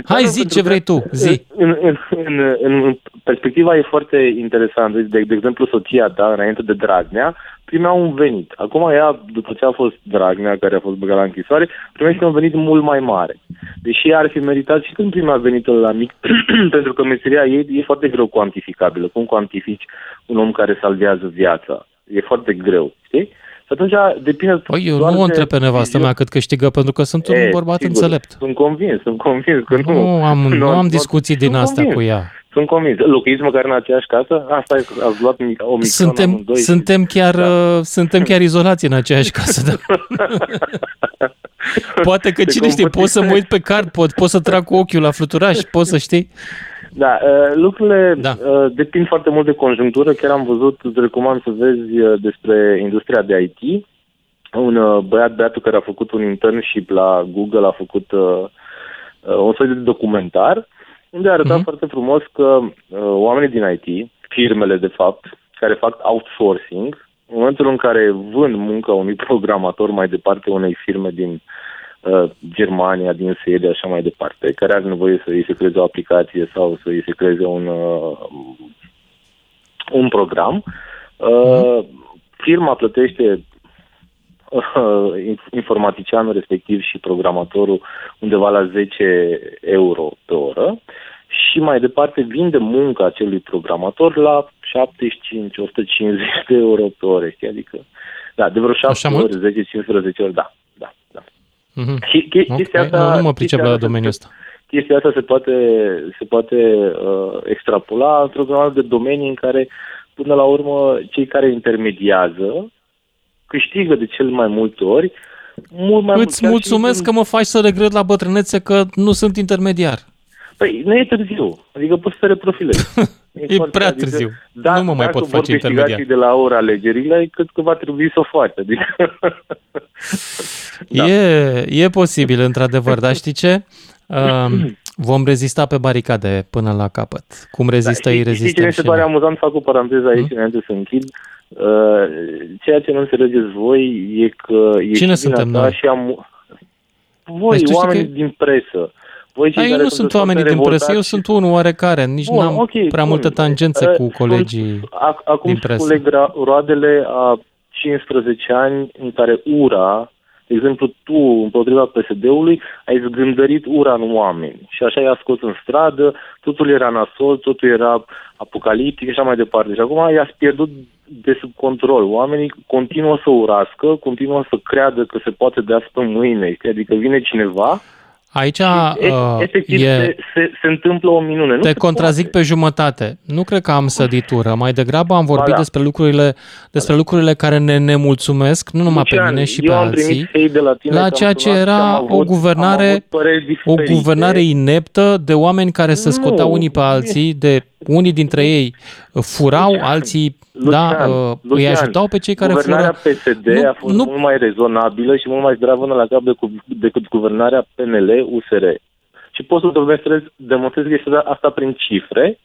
Hai, Da, zi pentru ce că vrei tu, zi. În, în, în, în, în perspectiva e foarte interesantă. De, de exemplu, soția ta, înainte de Dragnea, primea un venit. Acum ea, după ce a fost Dragnea, care a fost băgat la închisoare, primește un venit mult mai mare. Deși ar fi meritat și când primea venitul la mic, pentru că meseria ei e foarte greu cuantificabilă. Cum cuantifici un om care salvează viața? E foarte greu, știi? Și atunci depinde Păi eu doar nu o de întreb pe nevastă viziune. mea cât câștigă, pentru că sunt un E, bărbat sigur, înțelept. Sunt convins, sunt convins că nu. Nu am, nu am discuții din sunt astea convins. cu ea. Sunt convins. Locuiți măcar în aceeași casă? Asta e, ați luat mic- o microfonă Suntem, amândoi. suntem, chiar, da. suntem chiar izolați în aceeași casă. Da. Poate că Se cine știe, compută- pot să mă uit pe card, pot, pot să trag cu ochiul la fluturaș, pot să știi. Da, uh, lucrurile da. Uh, depind foarte mult de conjunctură. Chiar am văzut, îți recomand să vezi uh, despre industria de IT. Un uh, băiat, băiatul care a făcut un internship la Google, a făcut uh, uh, un soi de documentar, unde a arătat mm-hmm. foarte frumos că uh, oamenii din IT, firmele de fapt, care fac outsourcing, în momentul în care vând munca unui programator mai departe unei firme din uh, Germania, din Suedia, așa mai departe, care are nevoie să îi se creeze o aplicație sau să îi se creeze un, uh, un program, uh, firma plătește uh, informaticianul respectiv și programatorul undeva la 10 euro pe oră și mai departe vinde munca acelui programator la 75-150 de euro pe oră, știi? Adică, da, de vreo 7 mult? ori, 10-15 ori, da, da, da. Mhm. Și che- chestia Ok, asta... nu, nu mă pricep chestia la asta domeniul se- ăsta. Chestia asta se poate, se poate uh, extrapola într-o grămadă de domenii în care, până la urmă, cei care intermediază câștigă de cel mai multe ori mult mai mult. Îți chiar și mulțumesc în- că mă faci să regret la bătrânețe că nu sunt intermediar. Păi, nu e târziu. Adică poți să te reprofilezi. E foarte- prea târziu. Da, Nu mă mai dacă pot vor face câștiga intermediar. cei de la ora alegerile, cred că va trebui să o faci. Adică... Da. E, e posibil, într-adevăr, dar știi ce? Um, vom rezista pe baricade până la capăt. Cum rezistă ei, Da, Știi ce rezistăm mi se și pare noi. amuzant? Fac o paranteză aici înainte să închid. Uh, ceea ce nu înțelegeți voi e că e Cine și suntem vina ta noi? Și am... Voi, Deci tu știi oamenii că- din presă. Voi cei Dar eu care nu sunt foarte oamenii din presă, eu revoltați sunt unul oarecare, nici Bun, n-am ok, prea bun. multe tangențe Uh, cu colegii Ac- Acum din se presă. culeg ro- roadele a 15 ani în care ura, de exemplu tu împotriva PSD-ului, ai zgândărit ura în oameni și așa i-a scos în stradă, totul era nasol, totul era apocaliptic și așa mai departe. Și acum i-ați pierdut de sub control. Oamenii continuă să urască, continuă să creadă că se poate de azi pe mâine, știi? adică vine cineva Aici e, uh, efectiv e, se, se, se întâmplă o minune. Nu te se contrazic pe jumătate. Nu cred că am săditură. Mai degrabă am vorbit da. despre lucrurile despre lucrurile care ne nemulțumesc, nu numai pe Lucian, mine și eu pe am primit alții, hate de la tine că la am ceea ce sunat și am era avut- o am guvernare avut păreri o diferite. guvernare ineptă de oameni care se Nu, scoteau unii pe alții, de unii dintre ei furau, alții da, uh, îi Lucian, ajutau pe cei care guvernarea furau. PSD Nu- a fost nu- mult mai rezonabilă și mult mai zdravă la cap decât, decât guvernarea PNL-USR. Și pot să demonstrez, demonstrez chestia asta prin cifre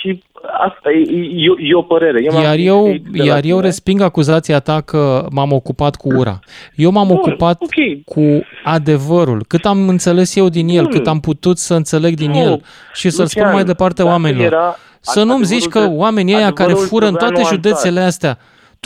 și asta e, e, e o părere. Eu m-am Iar primit eu, hate de la iar eu tine. resping acuzația ta că m-am ocupat cu ura. Eu m-am Bun, ocupat ok. cu adevărul, cât am înțeles eu din el, Bun. cât am putut să înțeleg din Nu, el și să-l spun Lucian, mai departe dacă oamenilor. era- Să nu-mi adevărul zici că trebuie- oamenii ăia care adevărul fură în trebuia toate nuanțat. județele astea,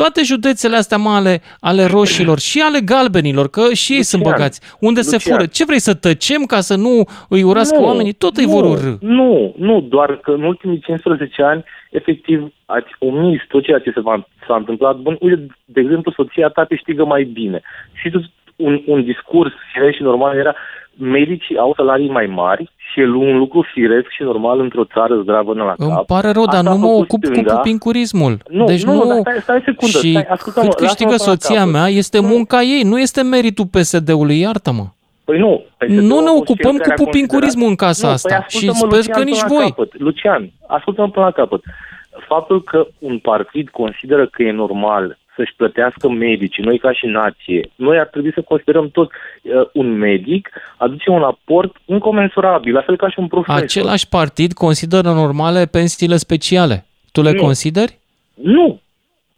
toate județele astea mă, ale, ale roșilor și ale galbenilor, că și ei sunt Lucian, băgați. Unde se Lucian. fură? Ce vrei să tăcem ca să nu îi urască Nu, oamenii? Tot îi nu, vor urâ. Nu, nu, doar că în ultimii 15 ani, efectiv, ați omis tot ceea ce se va, s-a întâmplat. Bun, uite, de exemplu, soția ta câștigă mai bine. Și tu, un, un discurs firesc și normal era medicii au salarii mai mari și e un lucru firesc și normal într-o țară zdravă la cap. Îmi pare rău, dar Asta a nu mă făcut ocup stânga. cu pupincurismul. Nu, deci nu, nu, dar stai- stai o secundă, și stai, ascultă-mă, cât lasă-mă câștigă până la soția capăt. mea este munca ei, nu este meritul PSD-ului, iartă-mă. Păi nu. Nu PSD-ul ne a fost ocupăm cel cu care a pupincurismul în casa Nu, asta păi și ascultă-mă, sper Lucian, că nici până la voi. Capăt. Lucian, ascultă-mă până la capăt. Faptul că un partid consideră că e normal să-și plătească medicii, noi ca și nație, noi ar trebui să considerăm tot uh, un medic aduce un aport incomensurabil, la fel ca și un profesor. Același partid consideră normale pensiile speciale. Tu le Nu. consideri? Nu.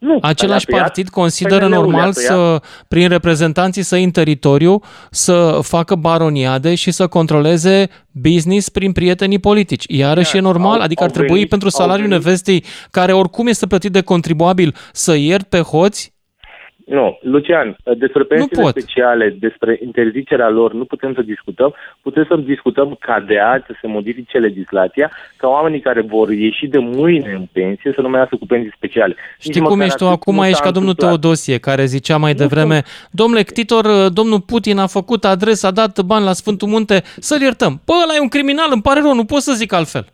Nu. Același Le-a tăiat, partid consideră PNL-ul le-a normal tăiat. să, prin reprezentanții săi în teritoriu, să facă baroniade și să controleze business prin prietenii politici. Iarăși e normal, au- adică ar au trebui venit- pentru au salariul venit- nevestei, care oricum este plătit de contribuabil, să iert pe hoți? Nu, Lucian, despre pensiile pot. speciale, despre interzicerea lor, nu putem să discutăm. Putem să discutăm ca de azi să se modifice legislația, ca oamenii care vor ieși de mâine în pensie să nu mai iasă cu pensii speciale. Știi cum ești tu acum, nu ești s-a ca domnul întâmplat. Teodosie, care zicea mai devreme, domnule Ctitor, domnul Putin a făcut adresa, a dat bani la Sfântul Munte, să-l iertăm. Păi ăla e un criminal, îmi pare rău, nu pot să zic altfel.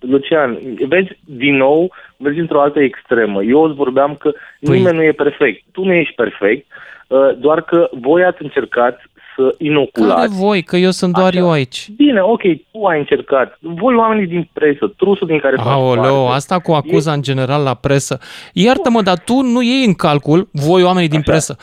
Lucian, vezi, din nou, vezi într-o altă extremă. Eu îți vorbeam că Păi- nimeni nu e perfect. Tu nu ești perfect, uh, doar că voi ați încercat să inoculați. Care voi? Că eu sunt doar Așa. eu aici. Bine, ok, tu ai încercat. Voi oamenii din presă, trusul din care faci Aoleo, parte. asta cu acuza în general la presă. Iartă-mă, dar tu nu iei în calcul, voi oamenii din presă.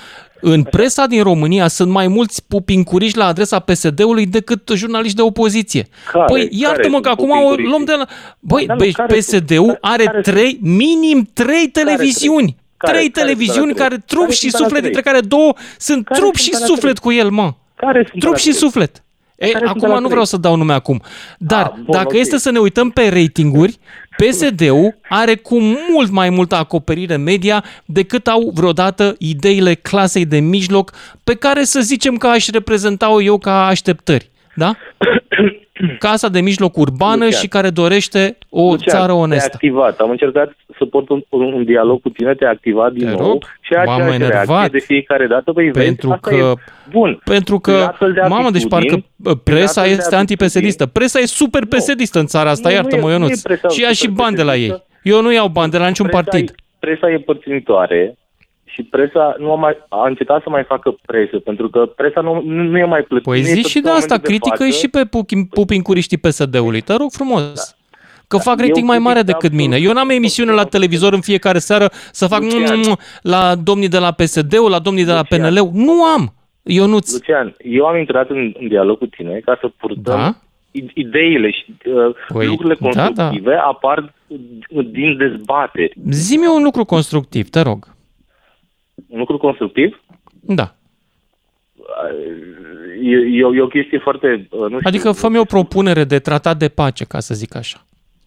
În presa din România sunt mai mulți pupincuriși la adresa PSD-ului decât jurnaliști de opoziție. Care? Păi Care iartă-mă sunt că acum o pupincuriștii? luăm de la... Băi, Da, nu, băi care PSD-ul sunt? are Care sunt? trei, minim trei televiziuni. Care? Trei Care televiziuni sunt alea care trei? trup Care și sunt alea suflet, trei? dintre care două sunt Care trup sunt și alea suflet cu el, mă. Care sunt Trup alea și trei? suflet. E, Care sunt acum alea nu trei? vreau să dau nume acum. Dar Ah, bun, dacă ok. este să ne uităm pe ratinguri, PSD-ul are cu mult mai multă acoperire media decât au vreodată ideile clasei de mijloc pe care să zicem că aș reprezenta-o eu ca așteptări. Da? Casa de mijloc urbană Lucian. și care dorește o Lucian, țară Te-ai onestă. activat. Am încercat să port un, un, un dialog cu tine, te-ai activat din Te nou rog, și ai m-am aceeași enervat. reacție de fiecare dată. Băi, vezi, Pentru asta că, e bun. pentru Prin că, astfel de mamă, deci atitudini- parcă uh, prin presa astfel de este antipesedistă. Presa e super pesedistă în țara asta, Nu, nu iartă-mă, e- Ionuț. nu e presa Și ia și super bani de la ei. pesedistă. Eu nu iau bani de la niciun presa partid. E, presa e părținitoare și presa nu a, mai, a încetat să mai facă presă, pentru că presa nu, nu, nu e mai plătită. Păi Nu zi este și de în asta, momentul critică față. și pe pupi- pupincuriștii PSD-ului. Te rog frumos. Că fac Da. eu rating mai mare critic decât mine. Eu n-am emisiune la televizor în fiecare seară să fac Lucian. mm, la domnii de la PSD-ul, la domnii de la Lucian. PNL-ul. Nu am. Eu nu Lucian, eu am intrat în, în dialog cu tine ca să purtăm Da? i- ideile și uh, Păi, lucrurile da, da. constructive apar din dezbateri. Zi-mi un lucru constructiv, te rog. Un lucru constructiv Da. e, e, o, e o chestie foarte, uh, nu știu, Adică fă-mi o propunere de tratat de pace, ca să zic așa.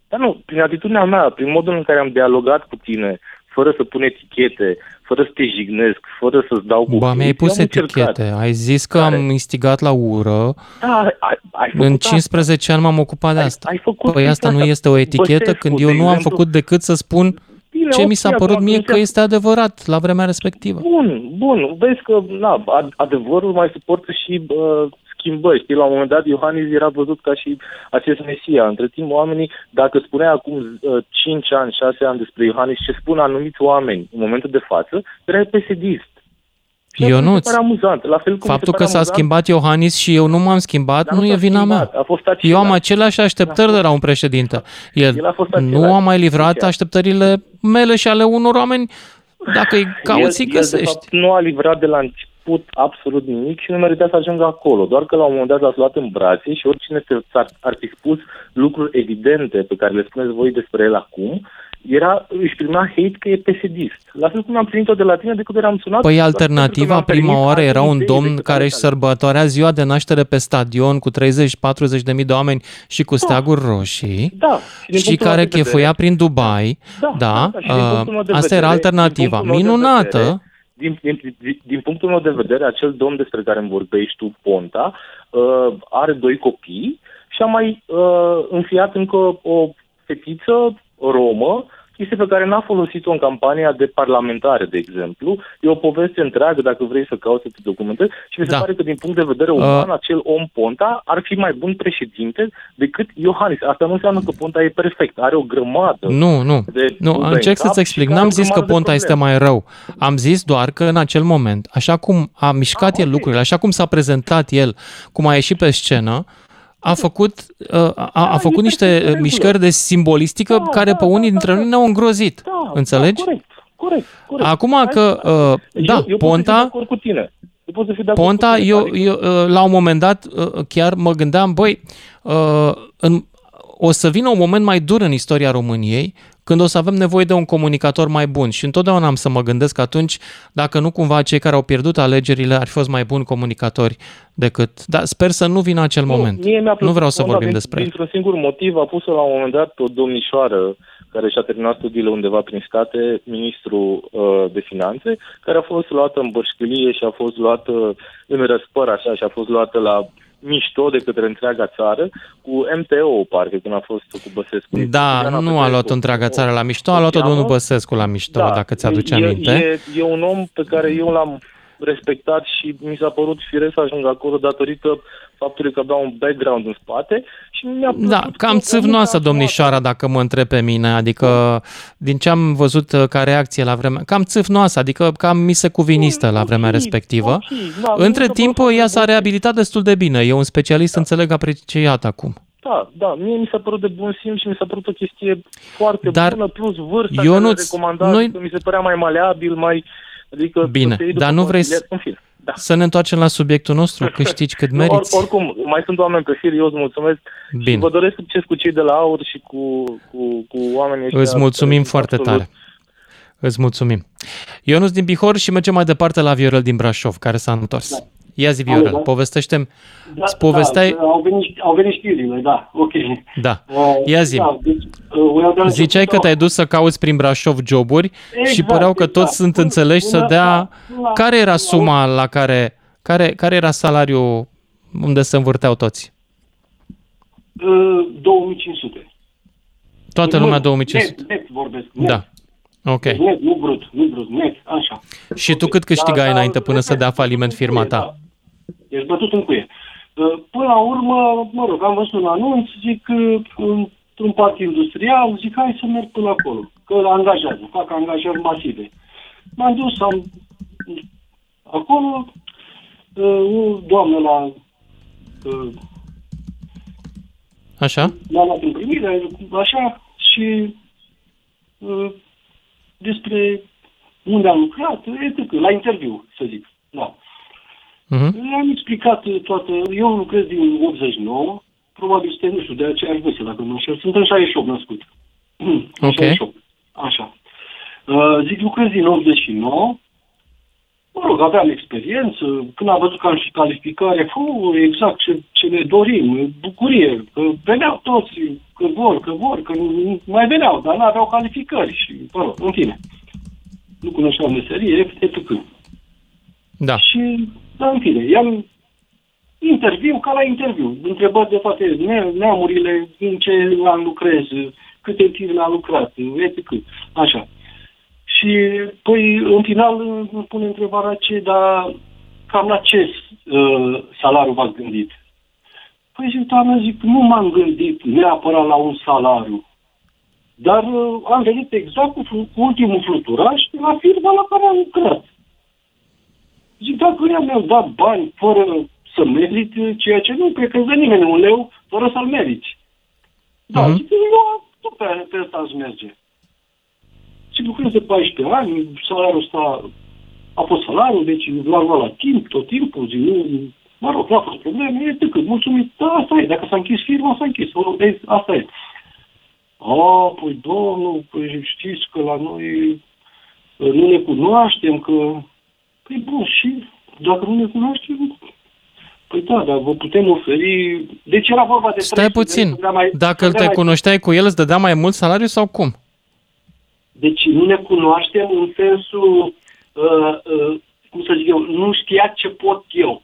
Dar nu, prin atitudinea mea, prin modul în care am dialogat cu tine, fără să pun etichete, fără să te jignesc, fără să-ți dau cu Ba, mi-ai eu pus am încercat. etichete. Ai zis că Care? am instigat la ură. Da, ai, ai făcut În asta. 15 ani m-am ocupat de asta. ai făcut păi asta nu chestia este o asta. etichetă Băsescu, când de eu nu am exemplu. făcut decât să spun Bine, ce ok, mi s-a părut acum mie atunci- că este adevărat la vremea respectivă. Bun, bun, vezi că na, ad- adevărul mai suportă și uh, schimbări. Știi, la un moment dat Iohannis era văzut ca și acest mesia. Între timp, oamenii, dacă spunea acum uh, 5 ani, 6 ani despre Iohannis ce spun anumiți oameni în momentul de față, era pesedist. Și atunci Ionuț, mi se pare amuzant. La fel cum mi se Faptul că pare s-a amuzant- schimbat Iohannis și eu nu m-am schimbat Dar nu nu e s-a vina mea. schimbat, a fost același. Eu am aceleași așteptări de la un președinte. El, El a fost nu același. a mai livrat Lucian. așteptările mele și ale unor oameni. Dacă îi cauți, îi el, el, de găsești. fapt, nu a livrat de la început absolut nimic și nu merita să ajungă acolo. Doar că la un moment dat l-ați luat în brațe și oricine te, ar, ar fi spus lucruri evidente pe care le spuneți voi despre el acum, era, își primea hate că e pesedist. La fel cum am primit-o de la tine de câte ori am sunat. Păi doar pentru că alternativa mi-am prima permis oară alte era un idei domn decât care ale își tale. sărbătorea ziua de naștere pe stadion cu 30-40 de mii de oameni și cu steaguri roșii Da, și din și punctul meu care de vedere- chefuia prin Dubai. Da, Da, da, da, și din uh, punctul meu de asta vedere- era din alternativa. punctul meu de Minunată. Vedere, din, din, din, din punctul meu de vedere, acel domn despre care îmi vorbești tu, Ponta, uh, are doi copii și a mai uh, înfiat încă o fetiță romă, chestie pe care n-a folosit-o în campania de parlamentare, de exemplu. E o poveste întreagă, dacă vrei să cauți să te documentezi, și mi se Da. pare că din punct de vedere uman, acel om Ponta ar fi mai bun președinte decât Iohannis. Asta nu înseamnă că Ponta e perfect, are o grămadă Nu, nu. de Nu, bube în încerc cap să-ți explic. și care N-am au o zis că grămadă de Ponta este probleme. mai rău. Am zis doar că în acel moment, așa cum a mișcat el lucrurile, așa cum s-a prezentat el, cum a ieșit pe scenă, a făcut, uh, a, a făcut niște mișcări de simbolistică care pe unii dintre noi ne-au îngrozit. Înțelegi? Corect, corect, corect. Acum că, uh, da, eu, eu pot să fiu de Ponta, acord cu tine. Eu pot să fiu de acord Ponta, cu tine, eu, adică- eu uh, la un moment dat uh, chiar mă gândeam, băi, uh, în, o să vină un moment mai dur în istoria României când o să avem nevoie de un comunicator mai bun și întotdeauna am să mă gândesc atunci dacă nu cumva cei care au pierdut alegerile ar fi fost mai buni comunicatori decât... Dar sper să nu vină acel moment. Mie mi-a plăcut Nu vreau să Ponta vorbim din, despre el. Dintr-un singur motiv a pus-o la un moment dat o domnișoară care și-a terminat studiile undeva prin state, ministru uh, de finanțe, care a fost luată în bășcălie și a fost luată în răspăr așa și a fost luată la mișto de către întreaga țară, cu MTO, parcă, când a fost cu Băsescu. Da, Diana nu a Petrescu. luat întreaga țară la mișto, a luat-o cheamă? domnul Băsescu la mișto, dacă ți-aduce Da, e, aminte. E, e un om pe care eu l-am respectat și mi s-a părut firesc să ajung acolo datorită faptului că avea un background în spate și mi-a plăcut Da, că cam țâvnoasă omul domnișoara dacă mă întreb pe mine, adică din ce am văzut uh, ca reacție la vremea, cam țâvnoasă, adică cam mi se cuvinistă la vremea respectivă. da, Între mi se timp, pare ea s-a reabilitat destul de bine, e un specialist înțeleg apreciat acum. Da, da, mie mi s-a părut de bun simț și mi s-a părut o chestie foarte Dar bună, plus vârsta eu care nu- le recomanda, noi- adică mi se părea mai maleabil, mai... Adică Bine, să te iei după dar nu vrei consilier, să, În fine, da. să ne întoarcem la subiectul nostru, câștigi cât Nu, or, meriți. oricum, mai sunt oameni pe fir, eu îți mulțumesc și Bine. vă doresc succes cu cei de la AUR și cu, cu, cu oamenii ăștia. Îți mulțumim foarte absolut. tare. Îți mulțumim. Ionuț din Bihor și mergem mai departe la Viorel din Brașov, care s-a întors. Ia zi, Viorel, da. povestește Da, îți povesteai... da, au, venit, au venit știrile, da, ok. Da. Uh, Ia zi. Da, deci, uh, voiam de la Ziceai că început- te-ai dus să cauți prin Brașov joburi și Exact, păreau că exact. toți sunt Până- înțeleși să până- dea... da, până- Care era până- suma la care... Care, care era salariul unde se învârteau toți? Uh, 2500. Toată Nu, lumea 2500. Net, net vorbesc. Net. Da. Ok. Net, nu brut, nu brut, net, așa. Și tu cât câștigai Da, da, înainte până să dea faliment firma ta? Ești bătut în cuie. Uh, Până la urmă, mă rog, am văzut un anunț, zic, uh, într-un parc industrial, zic, hai să merg până acolo, că angajează, fac angajări masive. M-am dus, am acolo, uh, o doamnă la uh, Așa? m-a luat în primire, așa, și uh, despre unde am lucrat, etc., la interviu, să zic. Da. Mhm. Le-am explicat toată, eu lucrez din 89, probabil suntem, nu știu, de aceeași vârstă, dacă nu mă înșel, sunt în 68 născut. În Ok. 68. Așa. Uh, zic, lucrez din 89, mă rog, aveam experiență, când am văzut că am și calificare, fu, exact ce, ce ne dorim, bucurie, că veneau toți, că vor, că vor, că nu- mai veneau, dar nu aveau calificări și, mă rog, în fine. Nu cunoșteau meserie, etc. Da. Și, da, în fine, i-am interviu ca la interviu, întrebări de toate ne- neamurile, în ce an lucrez, câte firme a lucrat, etc. Așa. Și, păi, în final îmi pune întrebarea ce, dar cam la ce uh, salariu v-ați gândit? Păi zic, doamnă, zic, nu m-am gândit neapărat la un salariu, dar uh, am venit exact cu, flu- cu ultimul fluturaș la firma la care am lucrat. Zic, dacă ea mi-au dat bani fără să merit, ceea ce nu cred că îți dă nimeni un leu fără să-l meriți. Da, Mhm. zic, eu tot pe, pe asta îți merge. Și lucrez de 14 ani, salariul ăsta a fost salariul, deci l-am luat la timp, tot timpul, zi, nu, mă rog, n-a fost probleme, e decât, mulțumit, da, asta e, dacă s-a închis firma, s-a închis, o, de, asta e. A, păi domnul, păi știți că la noi uh, nu ne cunoaștem, că... Păi bun, și dacă nu ne cunoaștem, păi da, dar vă putem oferi... Deci era vorba de... Stai prețul, puțin. de- dădea mai- Dacă îl dădea te mai- cunoșteai cu el, îți dădea mai mult salariu sau cum? Deci nu ne cunoaștem în sensul, uh, uh, cum să zic eu, nu știa ce pot eu.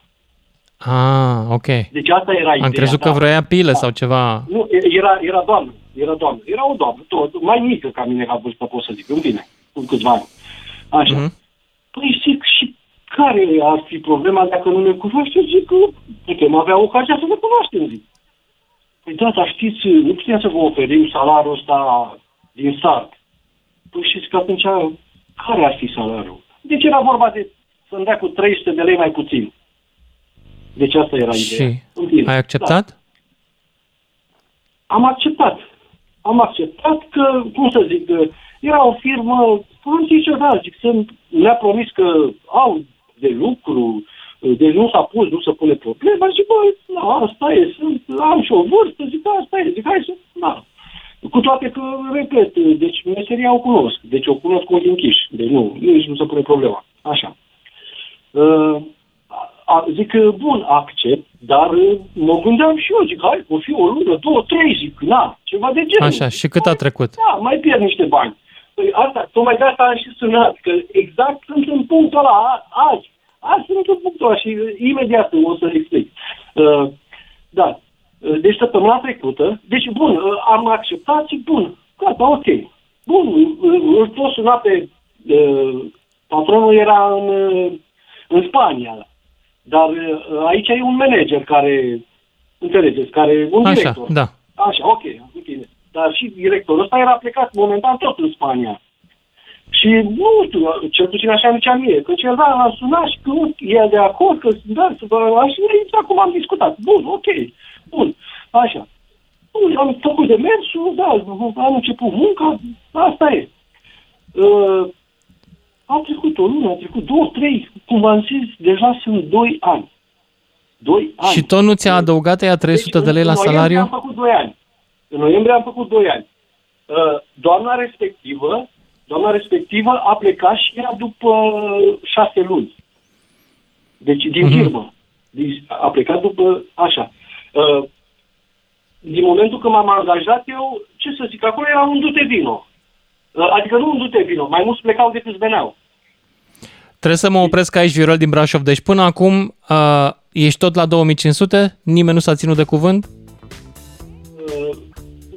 Ah, ok. Deci asta era ideea. Am crezut că da. vroia pile sau ceva. Nu, era, era doamnă, era doamnă. Era o doamnă, tot, mai mică ca mine la vârstă, pot să zic, în bine, cu câțiva ani. Așa. Mhm. Păi zic, și care ar fi problema dacă nu ne cunoaștem? Zic că putem avea ocazia să ne cunoaștem, zic. Păi da, dar știți, nu putem să vă oferim salariul ăsta din start. Păi știți că atunci, care ar fi salariul? Deci era vorba de să-mi dea cu 300 de lei mai puțin. Deci asta era ideea. Și În fine, ai acceptat? am acceptat. Am acceptat că, cum să zic, că era o firmă, am zis eu, da, zic, sunt, mi-a promis că au de lucru, deci nu s-a pus, nu se pune problema, zic, bă, da, asta e, sunt, am și o vârstă, zic, da, asta e, zic, hai să, da. Cu toate că, repet, deci meseria o cunosc, deci o cunosc cu ochii închiși, deci nu, nici nu se pune problema, așa. Uh, a, zic, bun, accept, dar uh, mă gândeam și eu, zic, hai, o fi o lună, două, trei, zic, na, ceva de genul. Așa, și cât a trecut? Da, mai pierd niște bani. Păi asta, tocmai de asta am și sunat, că exact sunt în punctul ăla, a- azi, azi sunt în punctul ăla și uh, imediat o să explic. Uh, da, Uh, deci săptămâna trecută, deci bun, uh, am acceptat și bun, gata, ok. Bun, uh, îl pot suna pe, uh, patronul era în, uh, în Spania, Dar uh, aici e un manager care, înțelegeți, care, un Așa, director. da. Așa, ok, bine. Dar și directorul ăsta era plecat momentan tot în Spania. Și nu știu, cel puțin așa mi cea mie, că ceva l-a sunat și că nu, e de acord, că da, să vă așa, exact cum am discutat. Bun, ok, bun, așa. Bun, am făcut de mersul, da, am început munca, asta e. Uh, am trecut o lună, am trecut două, trei, cum v-am zis, deja sunt doi ani. Doi ani. Și tot nu ți-a adăugat ea 300 de lei la Deci, în noiembrie salariu? am făcut 2 ani. În noiembrie am făcut 2 ani. Uh, Doamna respectivă, doamna respectivă a plecat și ea după 6 luni. Deci din Mhm. firmă. Deci a plecat după așa. Uh, Din momentul când m-am angajat eu, ce să zic, acolo era un dute vino. Uh, Adică nu un dute vino, mai mulți plecau decât veneau. Trebuie să mă opresc aici, Viorel din Brașov. Deci până acum uh, ești tot la 2500? Nimeni nu s-a ținut de cuvânt?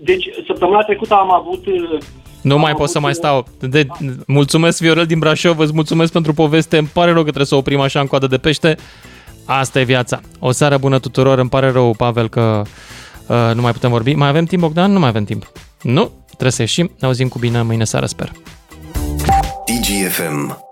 Uh, Deci săptămâna trecută am avut uh, Nu mai pot să mai stau. De, mulțumesc, Viorel din Brașov, îți mulțumesc pentru poveste. Îmi pare rău că trebuie să oprim așa în coadă de pește. Asta e viața. O seară bună tuturor. Îmi pare rău, Pavel, că uh, nu mai putem vorbi. Mai avem timp, Bogdan? Nu mai avem timp. Nu? Trebuie să ieșim. Ne auzim cu bine mâine seară, sper. DGFM